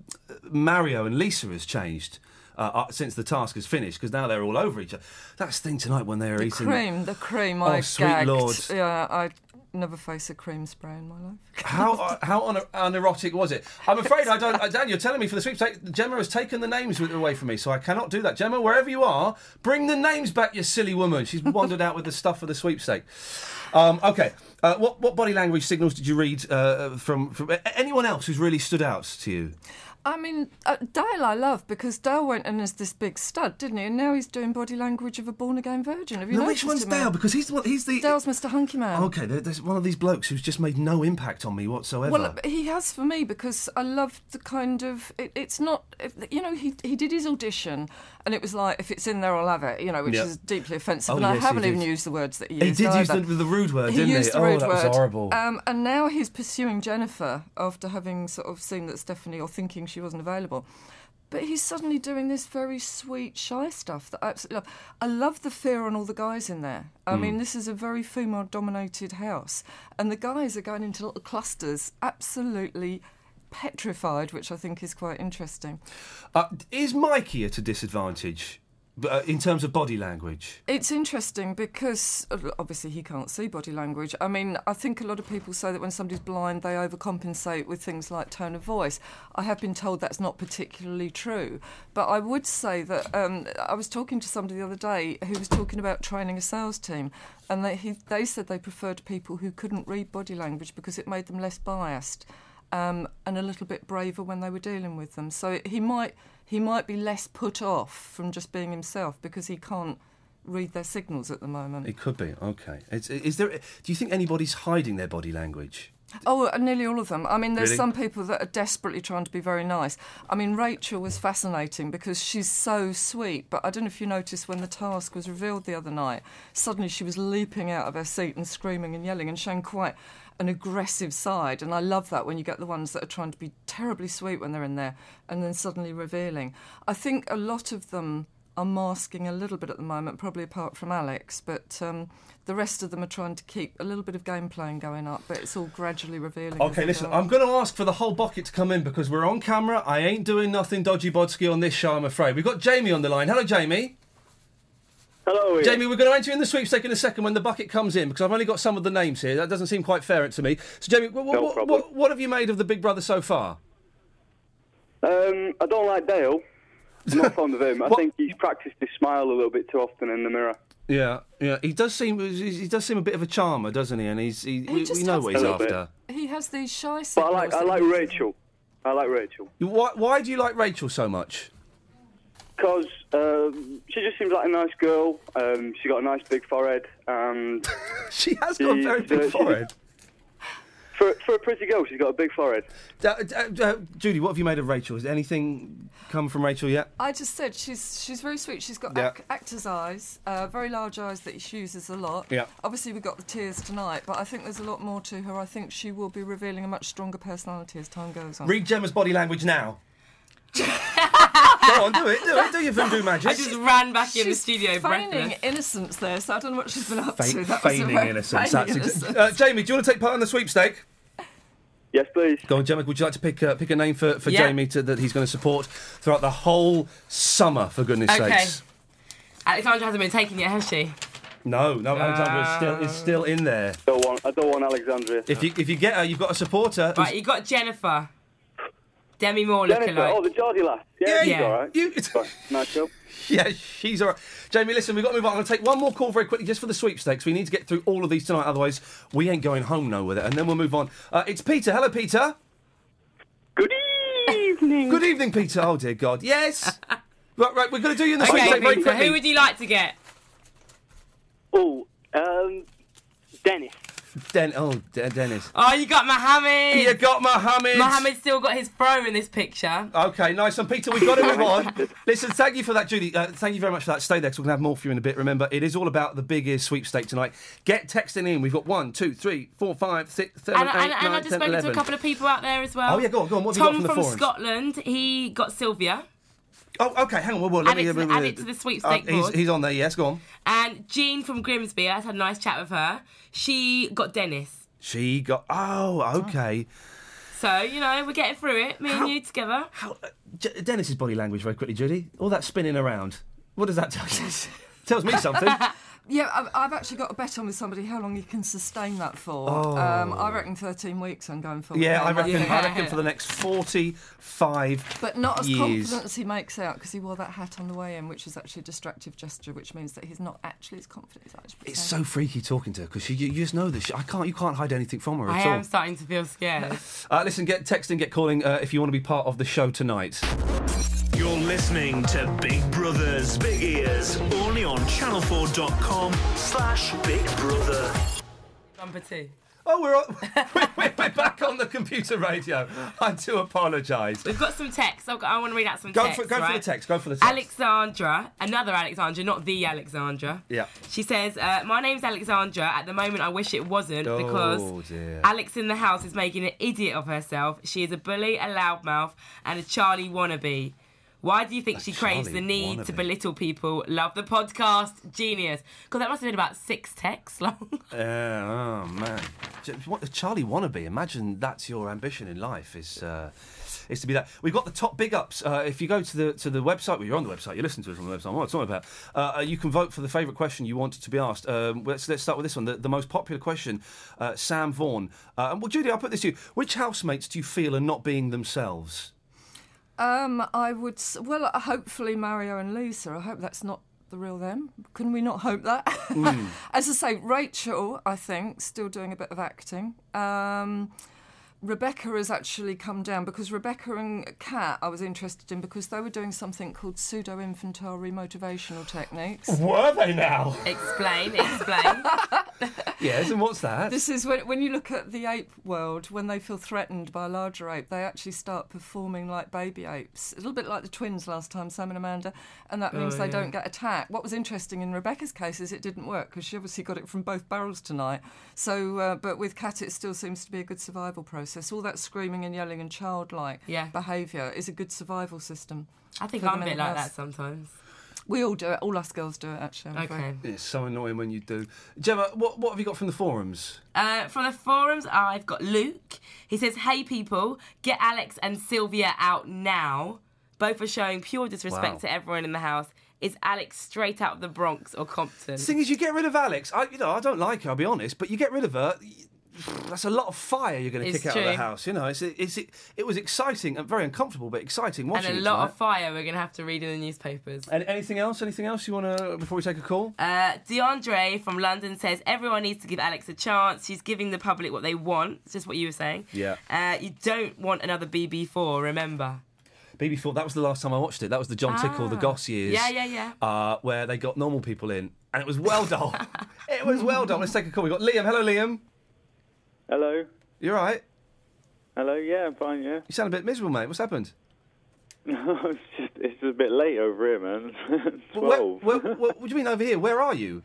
Mario, and Lisa has changed. Uh, uh, since the task is finished, because now they're all over each other. That's the thing tonight when they're The eating cream, the cream. Oh, I sweet gagged. lord! Yeah, I never face a cream spray in my life. How uh, how un- unerotic was it? I'm afraid I don't. Uh, Dan, you're telling me for the sweepstake, Gemma has taken the names away from me, so I cannot do that. Gemma, wherever you are, bring the names back, you silly woman. She's wandered out with the stuff for the sweepstake. Um, okay, uh, what what body language signals did you read uh, from from anyone else who's really stood out to you? I mean, uh, Dale I love because Dale went in as this big stud, didn't he? And now he's doing body language of a born again virgin. Have you No, which noticed one's him, Dale? Al? Because he's the one- he's the Dale's Mr. Hunky Man. Okay, there's one of these blokes who's just made no impact on me whatsoever. Well, he has for me because I love the kind of. It, it's not, you know, he he did his audition, and it was like, if it's in there, I'll have it, you know, which Yeah. is deeply offensive. Oh, and I yes, he haven't even used the words that he used. He used. did use either. the- the rude word, he didn't he? used the Oh, rude that was word. horrible. Um, and now he's pursuing Jennifer after having sort of seen that Stephanie, or thinking she wasn't available. But he's suddenly doing this very sweet, shy stuff that I absolutely love. I love the fear on all the guys in there. I Hmm. mean, this is a very female dominated house, and the guys are going into little clusters, absolutely petrified, which I think is quite interesting. Uh, is Mikey at a disadvantage uh, in terms of body language? It's interesting because uh, obviously he can't see body language. I mean, I think a lot of people say that when somebody's blind, they overcompensate with things like tone of voice. I have been told that's not particularly true. But I would say that um, I was talking to somebody the other day who was talking about training a sales team, and they, he, they said they preferred people who couldn't read body language because it made them less biased. Um, and a little bit braver when they were dealing with them. So he might he might be less put off from just being himself because he can't read their signals at the moment. It could be. Okay. Is, is there? Do you think anybody's hiding their body language? Oh, uh, nearly all of them. I mean, there's Really? some people that are desperately trying to be very nice. I mean, Rachel was fascinating because she's so sweet, but I don't know if you noticed when the task was revealed the other night, suddenly she was leaping out of her seat and screaming and yelling and showing quite an aggressive side. And I love that when you get the ones that are trying to be terribly sweet when they're in there and then suddenly revealing. I think a lot of them are masking a little bit at the moment, probably apart from Alex, but um, the rest of them are trying to keep a little bit of game playing going up, but it's all gradually revealing. Okay, listen, go. I'm going to ask for the whole bucket to come in because we're on camera. I ain't doing nothing dodgy bodsky on this show, I'm afraid. We've got Jamie on the line. Hello, Jamie. Hello, Ian. Jamie, we're going to enter in the sweepstake in a second when the bucket comes in because I've only got some of the names here. That doesn't seem quite fair to me. So, Jamie, what, No what, problem. what, what have you made of the Big Brother so far? Um, I don't like Dale. I'm not fond of him. I think he's practiced his smile a little bit too often in the mirror. Yeah, yeah. He does seem he does seem a bit of a charmer, doesn't he? And he's he, He we, we know what he's a little bit. after. He has these shy But I like I like Rachel. I like Rachel Why, why do you like Rachel so much? because um, she just seems like a nice girl. Um, she got a nice big forehead, and she has got a very big forehead. For for a pretty girl, she's got a big forehead. Uh, uh, uh, Judi, what have you made of Rachel? Has anything come from Rachel yet? I just said she's she's very sweet. She's got Yeah. ac- actor's eyes, uh, very large eyes that she uses a lot. Yeah. Obviously, we got the tears tonight, but I think there's a lot more to her. I think she will be revealing a much stronger personality as time goes on. Read Gemma's body language now. Go on, do it, do it, do your voodoo magic. I just ran back in the studio feigning breathless. innocence there, so I don't know what she's been up to. That was feigning innocence. feigning That's ex- innocence. uh, Jamie, do you want to take part in the sweepstake? Yes, please. Go on, Gemma. Would you like to pick uh, pick a name for, for Yeah. Jamie to, that he's going to support throughout the whole summer? For goodness Okay. sakes. Alexandra hasn't been taking it, has she? No, no, Alexandra is still is still in there. Don't want, I don't want Alexandria. If you if you get her, you've got a supporter. Right, you got Jennifer. Demi Moore Jennifer, lookalike. oh, the Geordie lass. Yeah, Yeah, she's yeah. all right. You, nice girl. Yeah, she's all right. Jamie, listen, we've got to move on. I'm going to take one more call very quickly just for the sweepstakes. We need to get through all of these tonight, otherwise we ain't going home no with it. And then we'll move on. Uh, it's Peter. Hello, Peter. Good evening. Good evening, Peter. Oh, dear God. Yes. right, right, we're going to do you in the Okay, sweepstake very quickly. who would you like to get? Oh, um, Dennis. Den- oh, De- Dennis. Oh, you got Mohammed. You got Mohammed. Mohammed's still got his throw in this picture. Okay, nice one, Peter. We've got to move on. Listen, thank you for that, Judi. Uh, thank you very much for that. Stay there, because we're going to have more for you in a bit. Remember, it is all about the big ears sweepstake tonight. Get texting in. We've got one, two, three, four, five, six, seven, And, eight, and, and nine, I just 10, spoken to a couple of people out there as well. Oh, yeah, go on, go on. What have you Tom got from the forums? Scotland, he got Sylvia. Oh, okay, hang on. Well, well, let Add me, it to- let add it to the sweepstake Uh, he's, he's on there, yes, go on. And Jean from Grimsby, I had a nice chat with her. She got Dennis. She got. Oh, okay. So, you know, we're getting through it, me and you together. J- Dennis's body language, very quickly, Judi. All that spinning around. What does that tell you? Tells me something. Yeah, I've, I've actually got a bet on with somebody how long you can sustain that for. Oh. Um, I reckon 13 weeks I'm going for. Yeah, I reckon. think- I reckon for the next forty-five But not as years. confident as he makes out because he wore that hat on the way in, which is actually a distractive gesture, which means that he's not actually as confident as actually. It's so freaky talking to her because you, you just know this. I can't. You can't hide anything from her I at all. I am starting to feel scared. Uh, listen, get texting, get calling uh, if you want to be part of the show tonight. You're listening to Big Brothers Big Ears only on channel4.com slash Big Brother. Number two. Oh, we're, on, we're, we're back on the computer radio. I do apologise. We've got some text. I've got, I want to read out some Go text. for go for the text. Go for the text. Alexandra, another Alexandra, not the Alexandra. Yeah. She says, uh, "My name's Alexandra. At the moment, I wish it wasn't Oh, because dear. Alex in the house is making an idiot of herself. She is a bully, a loudmouth, and a Charlie wannabe." Why do you think she craves Charlie the need to belittle people? Love the podcast, genius. Because that must have been about six texts long. Yeah, oh man, what Charlie wannabe? Imagine that's your ambition in life is uh, is to be that. We've got the top big ups. Uh, if you go to the to the website, well, you're on the website. You listen to us on the website. What I'm talking about. Uh, uh, you can vote for the favourite question you want to be asked. Um, let's let's start with this one. The, the most popular question. Uh, Sam Vaughan. Uh, well, Judi, I'll put this to you. Which housemates do you feel are not being themselves? Um, I would. Well, uh, hopefully Mario and Lisa. I hope that's not the real them. Can we not hope that? Mm. As I say, Rachel, I think, still doing a bit of acting. Um, Rebecca has actually come down because Rebecca and Kat I was interested in because they were doing something called pseudo infantile remotivational techniques. Were they now? explain, explain. Yes, and what's that? This is when, when you look at the ape world, when they feel threatened by a larger ape, they actually start performing like baby apes. A little bit like the twins last time, Sam and Amanda, and that means Oh, they yeah. don't get attacked. What was interesting in Rebecca's case is it didn't work because she obviously got it from both barrels tonight. So, uh, but with Kat, it still seems to be a good survival process. All that screaming and yelling and childlike Yeah. behaviour is a good survival system. I think for I'm a bit like house. that sometimes. We all do it. All us girls do it, actually. I'm afraid. Okay. It's so annoying when you do. Gemma, what what have you got from the forums? Uh, from the forums, I've got Luke. He says, "Hey people, get Alex and Sylvia out now. Both are showing pure disrespect Wow. to everyone in the house. Is Alex straight out of the Bronx or Compton?" The thing is, you get rid of Alex. I, you know, I don't like her. I'll be honest, but you get rid of her. That's a lot of fire you're going to It's kick out of the house. You know, it's, it's it, it was exciting and very uncomfortable, but exciting watching and a lot tonight. of fire we're going to have to read in the newspapers. And anything else? Anything else you want to before we take a call? Uh, DeAndre from London says everyone needs to give Alex a chance. She's giving the public what they want. It's just what you were saying. Yeah. Uh, you don't want another BB4, remember? BB4. That was the last time I watched it. That was the Jon Tickle, the Ah. Goss years. Yeah, yeah, yeah. Uh, where they got normal people in, and it was well done. it was well done. Let's take a call. We got Liam. Hello, Liam. Hello. You all right? Hello. Yeah, I'm fine. Yeah. You sound a bit miserable, mate. What's happened? No, it's just it's just a bit late over here, man. Where, Twelve. where, where- what do you mean over here? Where are you?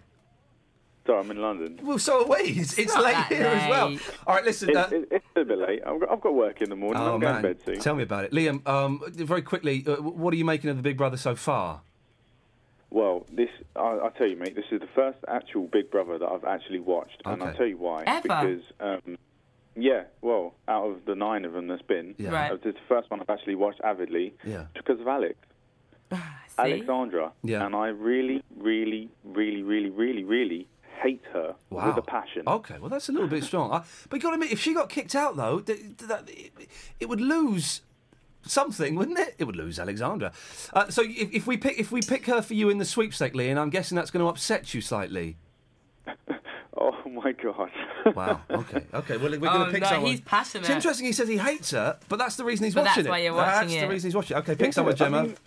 Sorry, I'm in London. Well, so are we. It's, it's late that here as well. All right, listen. It's, uh, it's, it's a bit late. I've got, I've got work in the morning. oh I'm going man, to bed soon. tell me about it, Liam. Um, very quickly, uh, what are you making of the Big Brother so far? Well, this I, I'll tell you, mate. This is the first actual Big Brother that I've actually watched, and Okay. I'll tell you why. Ever? Because um, yeah, well, out of the nine of them that's been, Yeah. Right. uh, this is the first one I've actually watched avidly Yeah. because of Alex. Alexandra. Yeah. And I really, really, really, really, really, really hate her Wow. with a passion. Okay, well that's a little bit strong. I, but you got to admit, if she got kicked out though, th- th- that, it, it would lose something, wouldn't it? It would lose Alexandra. Uh, so if, if we pick if we pick her for you in the sweepstake, Lee, and I'm guessing that's going to upset you slightly. Oh my god. Wow. Okay. Okay. Well, we're going Oh, to pick no, someone. he's passionate. It's interesting. He says he hates her, but that's the reason he's But watching that's it. why you're watching that's watching the reason he's watching it. Okay, pick Yeah, someone, I Gemma. mean-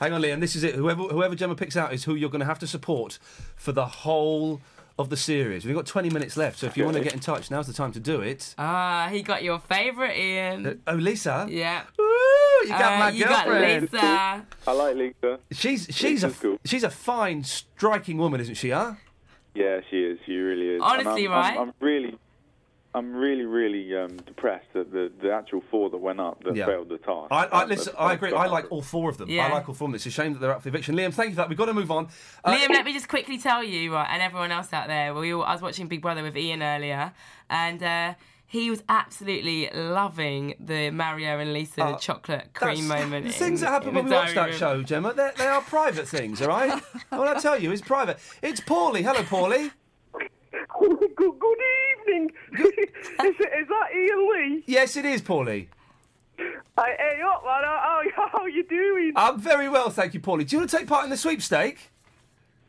Hang on, Liam. This is it. Whoever whoever Gemma picks out is who you're going to have to support for the whole of the series. We've got 20 minutes left, so if you want to get in touch, now's the time to do it. Ah, he got your favourite, Ian. Oh, Lisa. Yeah. Ooh, you got Uh, my you girlfriend. got Lisa. I like Lisa. She's she's a cool. she's a fine, striking woman, isn't she? Huh? Yeah, she is. She really is. Honestly, I'm, right? I'm, I'm really, I'm really, really um, depressed that the, the actual four that went up that Yeah. failed the task. I, I listen. I agree. I like all four of them. Yeah. I like all four of them. It's a shame that they're up for eviction. Liam, thank you for that. We've got to move on. Uh, Liam, let me just quickly tell you, right, and everyone else out there, we all, I was watching Big Brother with Ian earlier, and uh, he was absolutely loving the Mario and Lisa Uh, chocolate cream moment. The things in- that happen when we watch that room. show, Gemma, they're, they are private things, all right? what I tell you is private. It's Paulie. Hello, Paulie. good, good evening. is, it, is that Ian Lee? Yes, it is, Paulie. Hey, hey up, man. How, how, how you doing? I'm very well, thank you, Paulie. Do you want to take part in the sweepstake?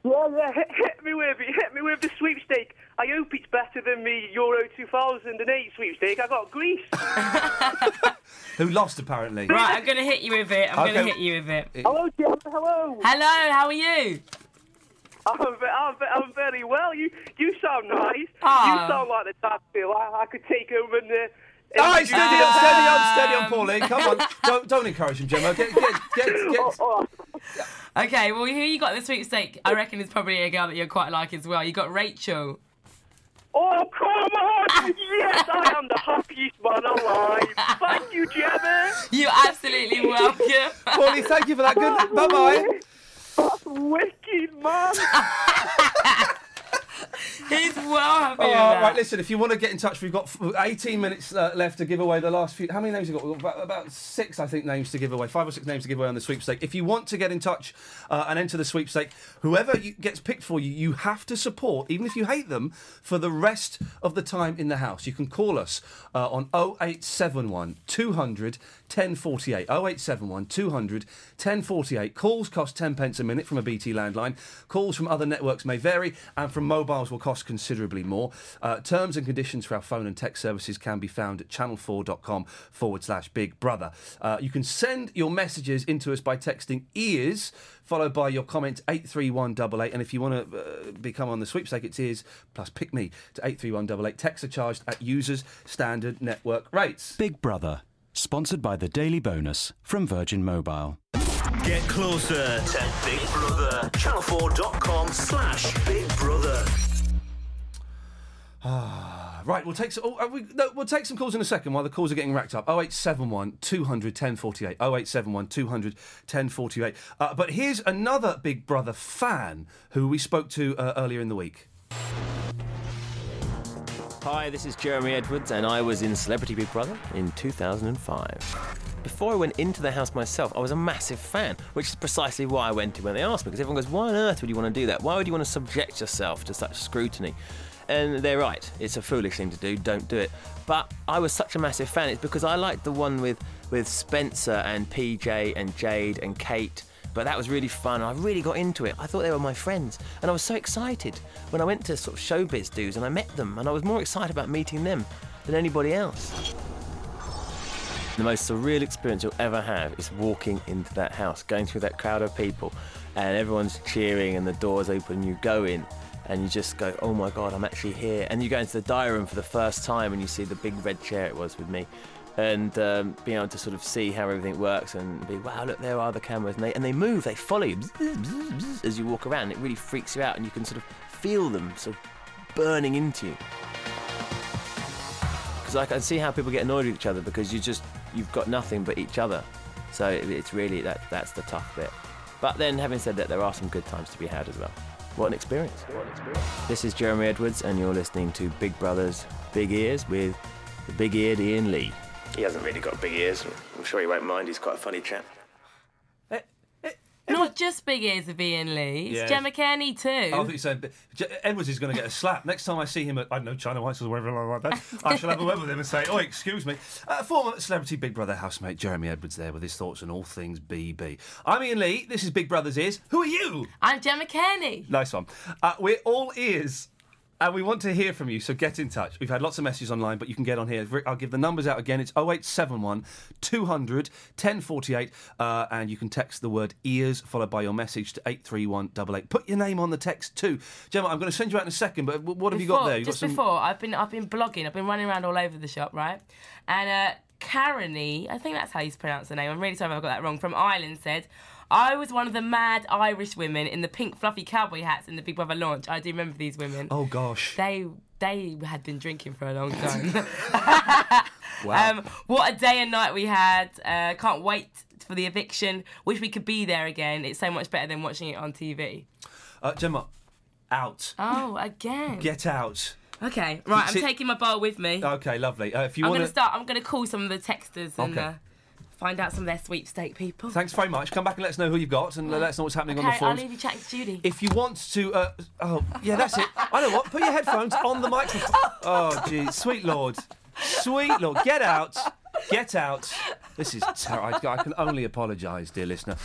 Yeah, yeah. Hit, hit me with it. Hit me with the sweepstake. I hope it's better than me Euro 2008 sweepstake. I got Greece. Who lost, apparently. Right, I'm going to hit you with it. I'm going to hit you with it. Hello, Jim. Hello. Hello, how are you? I'm, I'm, I'm very well. You you sound nice. Ah. You sound like the type of feel I, I could take him and. Uh, All right, steady on, steady on, steady on, Um. Paulie. Come on. Don't, don't encourage him, Gemma. Get, get, get, get. Okay, well, who you got this the sweepstake? I reckon is probably a girl that you're quite like as well. You got Rachel. Oh, come on! yes, I am the happiest man alive. Thank you, Gemma. You're absolutely welcome. Paulie, thank you for that. Good. Bye bye. Wicked, man. He's well happy Oh, right, listen, if you want to get in touch, we've got 18 minutes uh, left to give away the last few. How many names have we got? We've got about, about six, I think, names to give away. Five or six names to give away on the sweepstake. If you want to get in touch uh, and enter the sweepstake, whoever you, gets picked for you, you have to support, even if you hate them, for the rest of the time in the house. You can call us uh, on 0871 200 1048. 0871 200 1048. Calls cost 10 pence a minute from a BT landline. Calls from other networks may vary, and from mobiles will cost considerably more. Uh, terms and conditions for our phone and text services can be found at channel4.com forward slash big brother. Uh, you can send your messages into us by texting ears, followed by your comment 83188. And if you want to uh, become on the sweepstake, it's ears plus pick me to 83188. Texts are charged at users' standard network rates. Big Brother, sponsored by the Daily Bonus from Virgin Mobile. Get closer to Big Brother. Channel4.com slash Big Brother. Ah, right, we'll take some. Oh, uh, we, no, we'll take some calls in a second while the calls are getting racked up. 0871 200 1048. 0871 200 1048. Uh, but here's another Big Brother fan who we spoke to uh, earlier in the week. Hi, this is Jeremy Edwards, and I was in Celebrity Big Brother in 2005. Before I went into the house myself, I was a massive fan, which is precisely why I went to when they asked me. Because everyone goes, Why on earth would you want to do that? Why would you want to subject yourself to such scrutiny? And they're right. It's a foolish thing to do. Don't do it. But I was such a massive fan. It's because I liked the one with with Spencer and PJ and Jade and Kate. But that was really fun. I really got into it. I thought they were my friends, and I was so excited when I went to sort of showbiz dudes and I met them, and I was more excited about meeting them than anybody else. The most surreal experience you'll ever have is walking into that house, going through that crowd of people, and everyone's cheering and the doors open. And you go in, and you just go, "Oh my God, I'm actually here!" And you go into the diary room for the first time, and you see the big red chair it was with me, and um, being able to sort of see how everything works and be, "Wow, look, there are the cameras," and they, and they move, they follow you as you walk around. It really freaks you out, and you can sort of feel them sort of burning into you because I can see how people get annoyed with each other because you just you've got nothing but each other. So it's really that that's the tough bit. But then, having said that, there are some good times to be had as well. What an experience! What an experience! This is Jeremy Edwards, and you're listening to Big Brother's Big Ears with the big-eared Ian Lee. He hasn't really got big ears. I'm sure he won't mind. He's quite a funny chap. Not just big ears of Ian Lee. It's Yeah. Gemma Kenny too. I thought you said J- Edwards is going to get a slap next time I see him at I don't know China Whites or wherever like that. I shall have a word with him and say, "Oh, excuse me." Uh, former celebrity Big Brother housemate Jeremy Edwards there with his thoughts on all things BB. I'm Ian Lee. This is Big Brother's ears. Who are you? I'm Gemma Kenny. Nice one. Uh, we're all ears. And we want to hear from you, so get in touch. We've had lots of messages online, but you can get on here. I'll give the numbers out again. It's 0871 200 1048, uh, and you can text the word ears followed by your message to 83188. Put your name on the text too. Gemma, I'm going to send you out in a second, but what have you got there? You've just got some... before, I've been I've been blogging. I've been running around all over the shop, right? And uh, Karony, I think that's how you pronounce the name. I'm really sorry if I got that wrong. From Ireland said. I was one of the mad Irish women in the pink fluffy cowboy hats in the Big Brother launch. I do remember these women. Oh, gosh. They they had been drinking for a long time. Wow. Um, what a day and night we had. Uh, can't wait for the eviction. Wish we could be there again. It's so much better than watching it on TV. Uh, Gemma, out. Oh, again. Get out. Okay, right. I'm taking my bowl with me. Okay, lovely. Uh, if you I'm want going to start. I'm going to call some of the texters and Okay. uh, find out some of their sweepstake people. Thanks very much. Come back and let us know who you've got and let us know what's happening on the Okay, I'll leave you chatting to Judi. If you want to, uh, oh yeah, that's it. I know what. Put your headphones on the microphone. Oh, gee, sweet lord, sweet lord, get out, get out. This is terrible. I, I can only apologise, dear listener.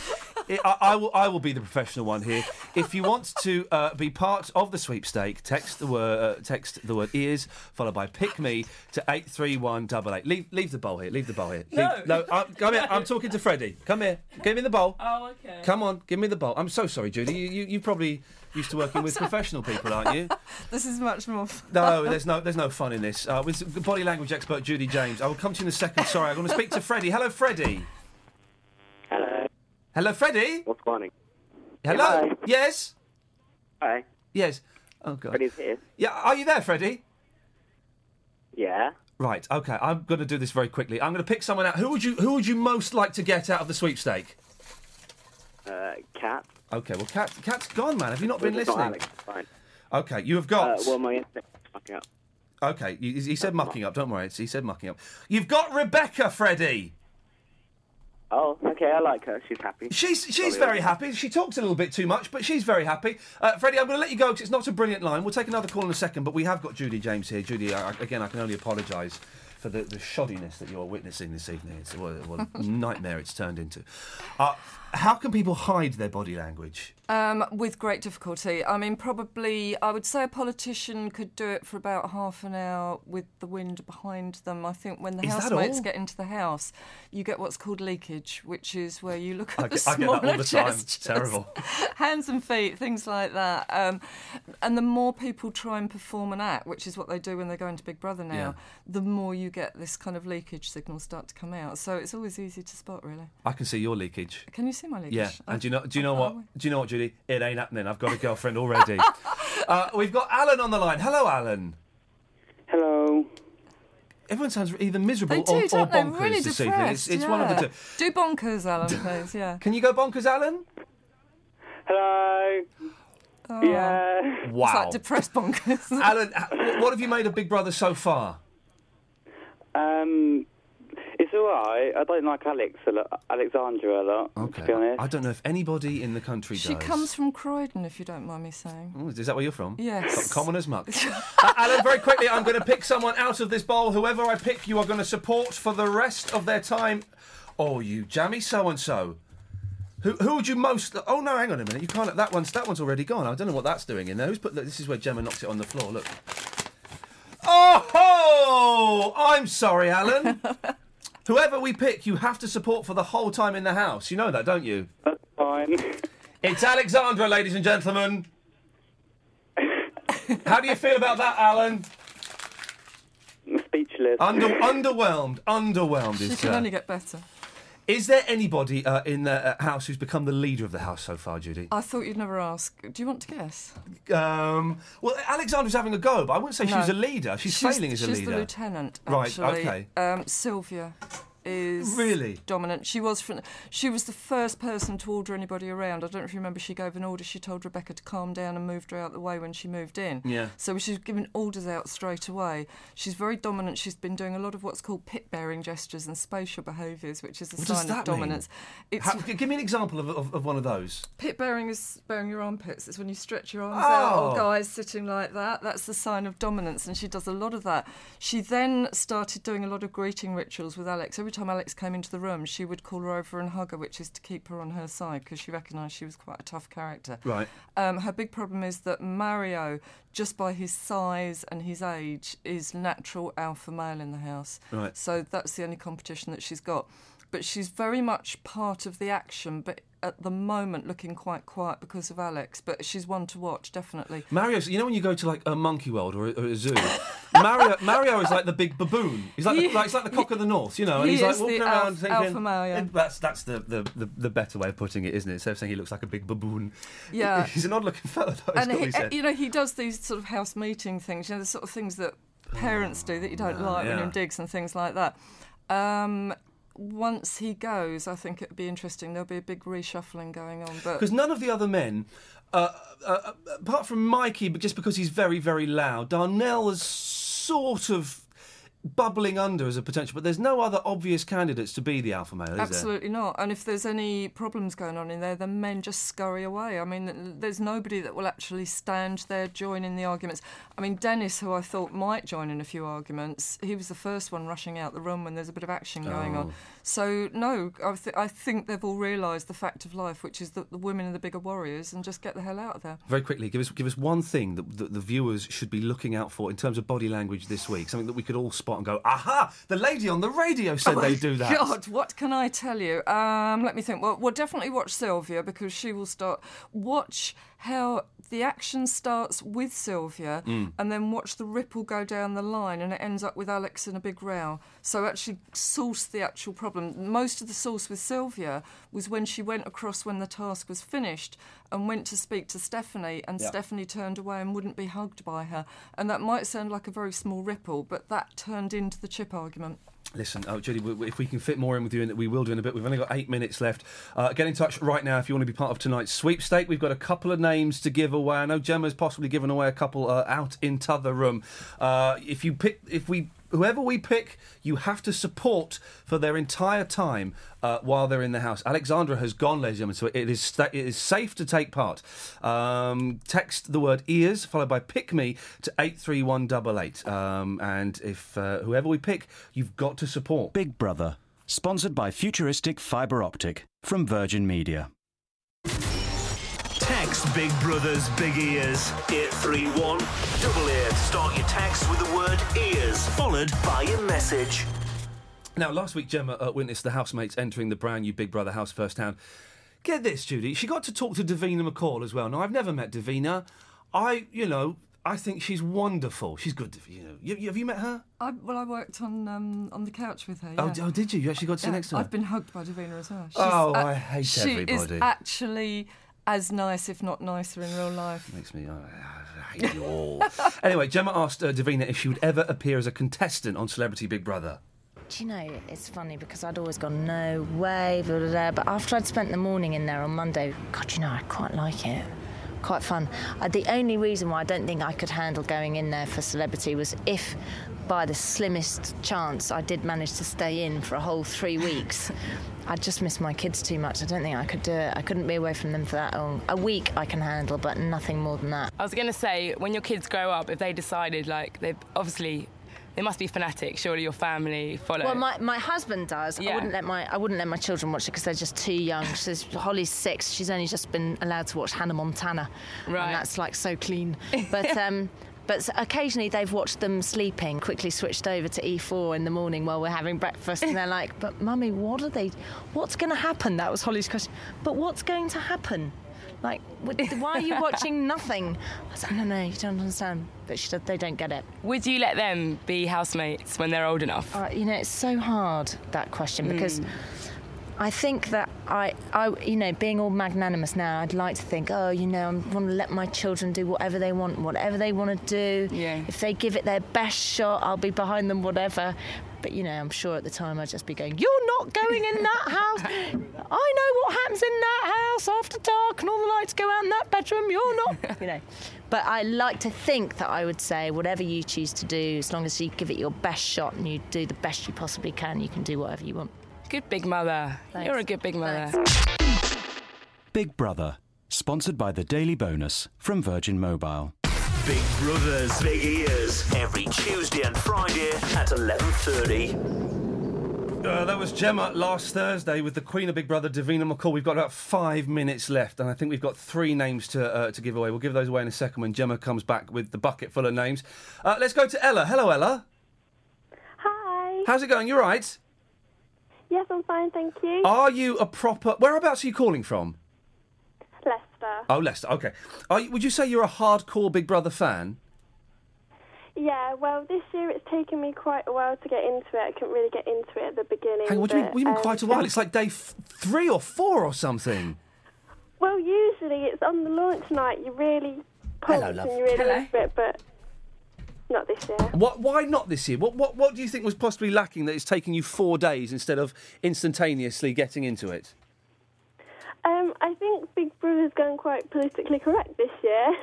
I, I, I will. I will be the professional one here. If you want to uh, be part of the sweepstake, text the word uh, text the word ears followed by pick me to eight three one double eight. Leave leave the bowl here. Leave the bowl here. No. Leave- no. uh, come here. I'm talking to Freddie. Come here. Give me the bowl. Oh, okay. Come on, give me the bowl. I'm so sorry, Judi. You, you, you probably used to working with professional people, aren't you? This is much more fun. No, there's no, there's no fun in this. Uh, with body language expert Judi James, I will come to you in a second. Sorry, I'm going to speak to Freddie. Hello, Freddie. Hello. Freddie. What's morning? Hello. Hi. Yes. Hi. Yes. Oh God. Freddie's here. Yeah. Are you there, Freddie? Yeah. Right. Okay. I'm going to do this very quickly. I'm going to pick someone out. Who would you Who would you most like to get out of the sweepstake? Uh, Kat. Okay. Well, Kat Kat's gone, man. Have you not been It's not listening? Alex, Fine. Okay. You have Uh, got. well, my internet's fucking up. Okay, he, he said mucking up. Don't worry, it's- he said mucking up. You've got Rebecca, Freddie. Oh, okay. I like her. She's happy. She's she's Probably very happy. She talks a little bit too much, but she's very happy. Uh, Freddie, I'm going to let you go because it's not a brilliant line. We'll take another call in a second, but we have got Judi James here. Judi, I- again, I can only apologise for the, the shoddiness that you're witnessing this evening. It's what, what a nightmare it's turned into. Uh, how can people hide their body language? Um, with great difficulty. I mean, probably, I would say a politician could do it for about half an hour with the wind behind them. I think when the Is housemates get into the house, you get what's called leakage, which is where you look at I the get, I get smaller that all the gestures. Terrible. hands and feet, things like that. Um, and the more people try and perform an act, which is what they do when they go into Big Brother now, Yeah. the more you get this kind of leakage signal start to come out. So it's always easy to spot, really. I can see your leakage. Can you see my leakage? Yeah, and do you know? Do you know what? Do you know what, Judi? It ain't happening. I've got a girlfriend already. uh, we've got Alan on the line. Hello, Alan. Hello. Everyone sounds either miserable They do, or, or don't they? bonkers Really this evening. It's, depressed, it's one of the two. Do bonkers, Alan, please. Yeah. Can you go bonkers, Alan? Hello. Oh. Yeah. Wow. It's like depressed bonkers. Alan, what have you made of Big Brother so far? Um, it's It's all right. I don't like Alex a lot, Alexandra a lot. Okay. To be honest. I don't know if anybody in the country She does. comes from Croydon, if you don't mind me saying. Oh, is that where you're from? Yes. Common as muck. uh, Alan, very quickly, I'm going to pick someone out of this bowl. Whoever I pick, you are going to support for the rest of their time. Oh, you jammy so and so. Who, who would you most? Oh no, hang on a minute. You can't. That one's that one's already gone. I don't know what that's doing in there. Who's put? This is where Gemma knocks it on the floor. Look. Oh, I'm sorry, Alan. Whoever we pick, you have to support for the whole time in the house. You know that, don't you? That's fine. It's Alexandra, ladies and gentlemen. How do you feel about that, Alan? Speechless. Under, underwhelmed. Underwhelmed She is. can uh, only get better. Is there anybody uh, in the uh, house who's become the leader of the house so far, Judi? I thought you'd never ask. Do you want to guess? Um, well, Alexandra's having a go, but I wouldn't say No. she's a leader. She's, failing as a she's leader. She's the lieutenant. Right, okay. Um, Sylvia is Really? dominant. She was from, she was the first person to order anybody around. I don't know if you remember. She gave an order. She told Rebecca to calm down and moved her out the way when she moved in. Yeah. So she's giving orders out straight away. She's very dominant. She's been doing a lot of what's called pit baring gestures and spatial behaviours, which is a What sign of dominance. How- give me an example of, of, of one of those. Pit baring is baring your armpits. It's when you stretch your arms out, Oh. or guys sitting like that. That's the sign of dominance, and she does a lot of that. She then started doing a lot of greeting rituals with Alex. Every time Alex came into the room, she would call her over and hug her, which is to keep her on her side because she recognised she was quite a tough character. Right. Um, her big problem is that Mario, just by his size and his age, is natural alpha male in the house. Right. So that's the only competition that she's got. But she's very much part of the action, but at the moment looking quite quiet because of Alex. But she's one to watch, definitely. Mario, you know when you go to like a monkey world or a, or a zoo, Mario, Mario is like the big baboon. He's like, the, like it's like the cock of the north, you know. And he he's like walking around alpha- thinking, alpha. That's that's the, the, the, the better way of putting it, isn't it? Instead of saying he looks like a big baboon. Yeah. he's an odd-looking fellow. Though, and he, he you know, he does these sort of house meeting things, you know, the sort of things that parents do that you don't like when yeah. you're in digs and things like that. Um, once he goes, I think it'd be interesting. There'll be a big reshuffling going on, Because none of the other men, uh, uh, uh, apart from Mikey, but just because he's very, very loud, Darnell is sort of bubbling under as a potential. But there's no other obvious candidates to be the alpha male, is there? Absolutely not. And if there's any problems going on in there, the men just scurry away. I mean, there's nobody that will actually stand there joining the arguments. I mean, Dennis, who I thought might join in a few arguments, he was the first one rushing out the room when there's a bit of action going Oh. on. So, no, I, th- I think they've all realised the fact of life, which is that the women are the bigger warriors and just get the hell out of there. Very quickly, give us give us one thing that, that the viewers should be looking out for in terms of body language this week. Something that we could all spot and go, aha! The lady on the radio said Oh they do that. God, what can I tell you? Um, let me think. Well, we'll definitely watch Sylvia because she will start. Watch how the action starts with Sylvia Mm. and then watch the ripple go down the line and it ends up with Alex in a big row. So actually source the actual problem. Most of the source with Sylvia was when she went across when the task was finished and went to speak to Stephanie and Yeah. Stephanie turned away and wouldn't be hugged by her. And that might sound like a very small ripple, but that turned into the chip argument. Listen, oh, Judi, if we can fit more in with you, and we will do in a bit. We've only got eight minutes left. Uh, get in touch right now if you want to be part of tonight's sweepstake. We've got a couple of names to give away. I know Gemma's possibly given away a couple uh, out in t'other room. Uh, if you pick, if we, whoever we pick, you have to support for their entire time uh, while they're in the house. Alexandra has gone, ladies and gentlemen, so it is it is safe to take part. Um, text the word ears followed by pick me to eight three one double eight. Um, and if uh, whoever we pick, you've got to support. Big Brother, sponsored by Futuristic Fibre Optic from Virgin Media. Text Big Brother's Big Ears. 831 double eight. Start your text with the word ears, followed by your message. Now, last week, Gemma uh, witnessed the housemates entering the brand new Big Brother house firsthand. Get this, Judi. She got to talk to Davina McCall as well. Now, I've never met Davina. I, you know, I think she's wonderful. She's good. You know, you, you- have you met her? I, well, I worked on um, on the couch with her. Oh, yeah. d- oh, did you? You actually got to sit Yeah, next to her. I've been hugged by Davina as well. She's, Oh, uh, I hate she everybody. is actually as nice, if not nicer, in real life. Makes me. uh, I hate you all. anyway, Gemma asked uh, Davina if she would ever appear as a contestant on Celebrity Big Brother. Do you know, it's funny because I'd always gone, no way, blah, blah, blah. But after I'd spent the morning in there on Monday, God, you know, I quite like it. quite fun. Uh, the only reason why I don't think I could handle going in there for celebrity was if, by the slimmest chance, I did manage to stay in for a whole three weeks. I'd just miss my kids too much. I don't think I could do it. I couldn't be away from them for that long. A week I can handle, but nothing more than that. I was going to say, when your kids grow up, if they decided, like, they've obviously. They must be fanatics. Surely your family follow. Well, my, my husband does. I wouldn't let my I wouldn't let my children watch it because they're just too young. She's, Holly's six. She's only just been allowed to watch Hannah Montana, Right. and that's like so clean. But um, but occasionally they've watched them sleeping. Quickly switched over to E4 in the morning while we're having breakfast, and they're like, "But mummy, what are they? What's going to happen?" That was Holly's question. But what's going to happen? Like, why are you watching nothing? I said, no, no, you don't understand. But she said, they don't get it. Would you let them be housemates when they're old enough? Uh, you know, it's so hard that question because Mm. I think that I, I, you know, being all magnanimous now, I'd like to think, oh, you know, I want to let my children do whatever they want, whatever they want to do. Yeah. If they give it their best shot, I'll be behind them, whatever. But you know, I'm sure at the time I'd just be going, "You're not going in that house. I know what happens in that house after dark, and all the lights go out in that bedroom. You're not." you know. But I like to think that I would say, whatever you choose to do, as long as you give it your best shot and you do the best you possibly can, you can do whatever you want. Good big mother. Thanks. You're a good big mother. Big Brother, sponsored by the Daily Bonus from Virgin Mobile. Big Brothers Big Ears. Every Tuesday and Friday at 11.30. Uh, that was Gemma last Thursday with the Queen of Big Brother, Davina McCall. We've got about five minutes left, and I think we've got three names to uh, to give away. We'll give those away in a second when Gemma comes back with the bucket full of names. Uh, let's go to Ella. Hello, Ella. Hi. How's it going? You all right? Yes, I'm fine, thank you. Are you a proper? Whereabouts are you calling from? Leicester. Oh, Leicester. Okay. Are you, would you say you're a hardcore Big Brother fan? Yeah, well, this year it's taken me quite a while to get into it. I couldn't really get into it at the beginning. Hang on, what do you mean? What do you mean um, quite a while? It's like day f- three or four or something. Well, usually it's on the launch night. You really pumped Hello, love. and you really Hello. into it, but not this year. What? Why not this year? What? What? What do you think was possibly lacking that it's taking you four days instead of instantaneously getting into it? Um, I think Big Brother's going quite politically correct this year.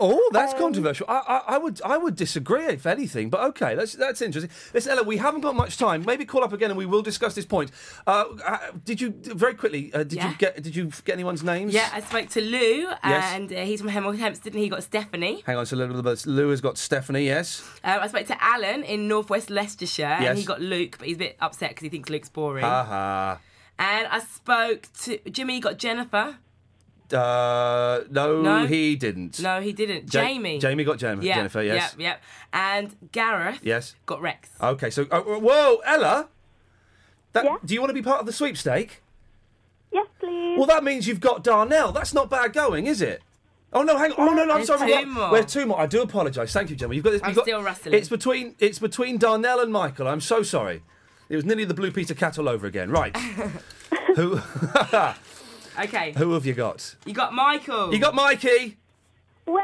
Oh, that's Um, controversial. I, I, I would, I would disagree if anything. But okay, that's that's interesting. Listen, Ella, we haven't got much time. Maybe call up again and we will discuss this point. Uh, uh, did you very quickly? Uh, did Yeah. you get? Did you get anyone's names? Yeah, I spoke to Lou, Yes. and uh, he's from Hemel Hempstead, and he got Stephanie. Hang on, so a little bit. Lou has got Stephanie. Yes. Um, I spoke to Alan in Northwest Leicestershire, Yes. and he got Luke, but he's a bit upset because he thinks Luke's boring. Ha ha. And I spoke to Jimmy, got Jennifer. Uh, no, No? he didn't. No, he didn't. Ja- Jamie. Jamie got Jem- Yeah, Jennifer. Yes. Yep, yep. And Gareth Yes. got Rex. Okay, so oh, whoa, Ella. That, Do you want to be part of the sweepstake? Yes, please. Well, that means you've got Darnell. That's not bad going, is it? Oh no, hang on. Oh no, no, I'm sorry. two we've got- more. We have two more. I do apologise. Thank you, Gemma. You've got this. I'm you've got, still wrestling. It's between it's between Darnell and Michael. I'm so sorry. It was nearly the Blue Peter cat all over again. Right. who Okay. who have you got? You got Michael. You got Mikey. Way!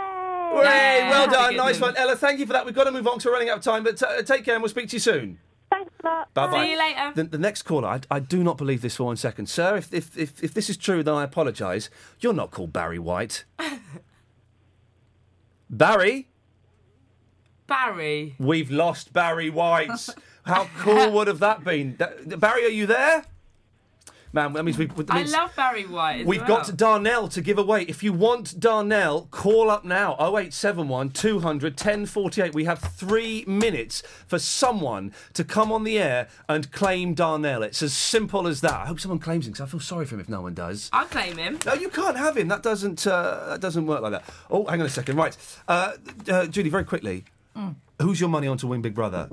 Hooray, well done. Nice one. one. Ella, thank you for that. We've got to move on 'cause we're running out of time, but uh, take care and we'll speak to you soon. Thanks a lot. Bye bye. See you later. The, the next caller, I, I do not believe this for one second. Sir, if, if, if, if this is true, then I apologise. You're not called Barry White. Barry? Barry. We've lost Barry White. How cool would have that been? That- Barry, are you there? Man, that means we. That I love Barry White. We've well. got Darnell to give away. If you want Darnell, call up now 0871 200 1048. We have three minutes for someone to come on the air and claim Darnell. It's as simple as that. I hope someone claims him because I feel sorry for him if no one does. I'll claim him. No, you can't have him. That doesn't. Uh, that doesn't work like that. Oh, hang on a second. Right, uh, uh, Judi, very quickly. Mm. Who's your money on to win Big Brother?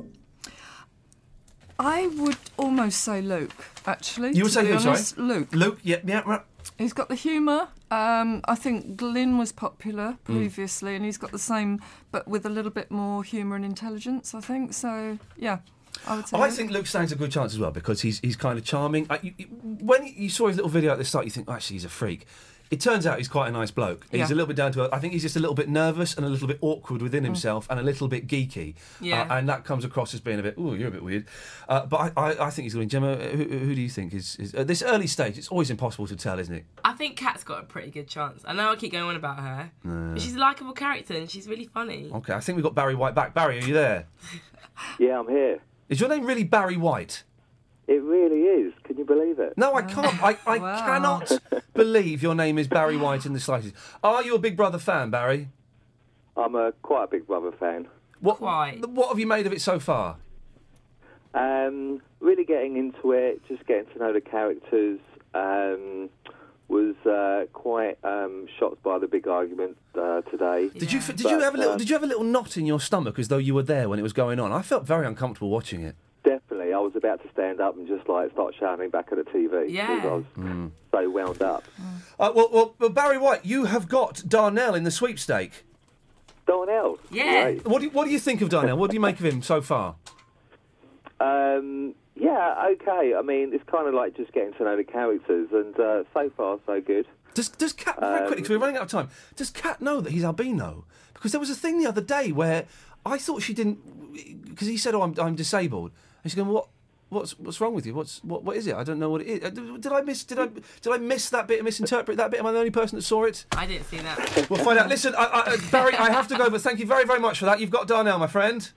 I would almost say Luke, actually. You would say who? honest. Sorry, Luke. Luke. Yeah, yeah. Right. He's got the humour. Um, I think Glyn was popular Mm. previously, and he's got the same, but with a little bit more humour and intelligence. I think so. Yeah, I would say. I Luke. think Luke stands a good chance as well because he's he's kind of charming. I, you- when you saw his little video at the start, you think, oh, actually, he's a freak. It turns out he's quite a nice bloke. He's a little bit down to earth. I think he's just a little bit nervous and a little bit awkward within himself and a little bit geeky. Yeah. Uh, and that comes across as being a bit, oh, you're a bit weird. Uh, but I, I, I think he's going to win. Gemma, who, who do you think is, is. At this early stage, it's always impossible to tell, isn't it? I think Kat's got a pretty good chance. I know I keep going on about her, Uh, but she's a likable character and she's really funny. okay, I think we've got Barry White back. Barry, are you there? Yeah, I'm here. Is your name really Barry White? It really is. Can you believe it? No, I can't. I, I cannot believe your name is Barry White in the slightest. Are you a Big Brother fan, Barry? I'm a quite a Big Brother fan. What, What have you made of it so far? Um, really getting into it, just getting to know the characters. Um, was uh, quite um, shocked by the big argument uh, today. Did you did you have a little did you have a little knot in your stomach as though you were there when it was going on? I felt very uncomfortable watching it. Definitely, I was about to stand up and just like start shouting back at the TV Yeah. because I was Mm. so wound up. Uh, well, well, well, Barry White, you have got Darnell in the sweepstake. Darnell, Yeah. great. What do you, what do you think of Darnell? What do you make of him so far? Um, yeah, okay. I mean, it's kind of like just getting to know the characters, and uh, so far so good. Does does Kat very quickly? 'cause we're running out of time. Does Kat know that he's albino? Because there was a thing the other day where I thought she didn't, because he said, "Oh, I'm, I'm disabled," and she's going, "What? What's what's wrong with you? What's what? What is it? I don't know what it is. Uh, Did did I miss? Did I did I miss that bit? Misinterpret that bit? Am I the only person that saw it? I didn't see that. We'll find out. Listen, I, I, uh, Barry, I have to go, but thank you very very much for that. You've got Darnell, my friend.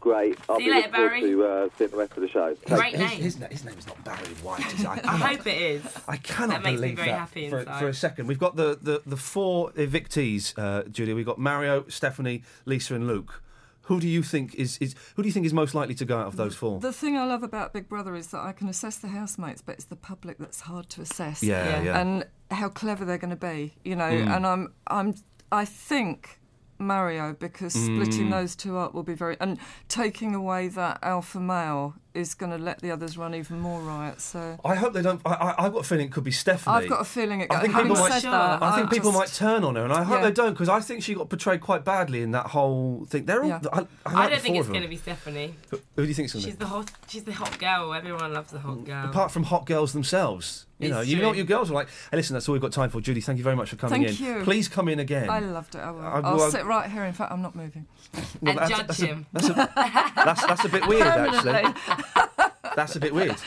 Great. I'll See be you later, Barry. to uh, seeing the rest of the show. Great his, name. His, na- his name's not Barry White. Is it? I, I hope it is. I cannot That makes me believe very that happy for, for a second. We've got the, the, the four evictees, uh, Julia. We've got Mario, Stephanie, Lisa, and Luke. Who do you think is, is who do you think is most likely to go out of those four? The thing I love about Big Brother is that I can assess the housemates, but it's the public that's hard to assess. Yeah, Yeah. yeah. And how clever they're going to be, you know. Mm. And I'm, I'm, I think Mario because splitting Mm. those two up will be very and taking away that alpha male is going to let the others run even more riot. So I hope they don't. I, I, I've got a feeling it could be Stephanie. I've got a feeling it. I think people might. said that, I think people just- might turn on her, and I hope Yeah. they don't because I think she got portrayed quite badly in that whole thing. They're all. Yeah. I, I, I don't think it's going to be Stephanie. Who who do you think's going to? She's the hot. She's the hot girl. Everyone loves the hot mm, girl. Apart from hot girls themselves, you know, you know what your girls are like. Hey, listen, that's all we've got time for. Judi, thank you very much for coming Thank in. you. Please come in again. I loved it. I will. I- I'll well, sit right here. In fact, I'm not moving. Well, and that's- judge that's a- him. That's a, that's, that's a bit weird, actually. Permanently. That's a bit weird.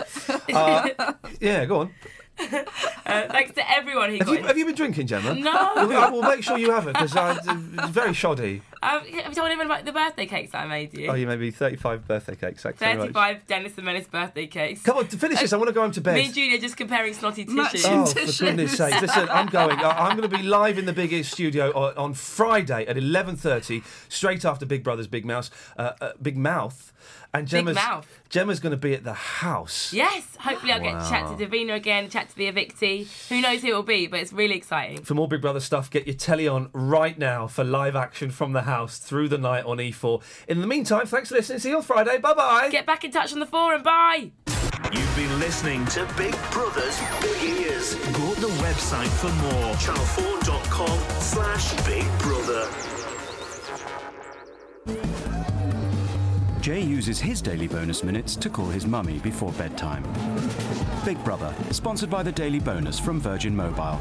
Uh, yeah, go on. Uh, thanks to everyone who Have got you, in. have you been drinking, Gemma? No. We'll, make sure you haven't because it's very shoddy. Um, have you told anyone about the birthday cakes that I made you? Oh, you made me 35 birthday cakes. Thanks very much. 35 Dennis and Menace birthday cakes. Come on, to finish this, I want to go home to bed. Me and Julia just comparing snotty tissues. Oh, for goodness sake! Listen, I'm going. I- I'm going to be live in the Big Ears studio on, on Friday at 11:30, straight after Big Brother's Big Mouse, uh, uh, Big Mouth, and Big Gemma's Mouth. Gemma's going to be at the house. Yes, hopefully I'll get to chat to Davina again, chat to the evictee. Who knows who it will be, but it's really exciting. For more Big Brother stuff, get your telly on right now for live action from the house through the night on E4. In the meantime, thanks for listening. See you on Friday. Bye bye. Get back in touch on the forum. Bye. You've been listening to Big Brother's Big Ears. Go to the website for more. Channel4.com slash Big Brother. Jay uses his daily bonus minutes to call his mummy before bedtime. Big Brother, sponsored by the Daily Bonus from Virgin Mobile.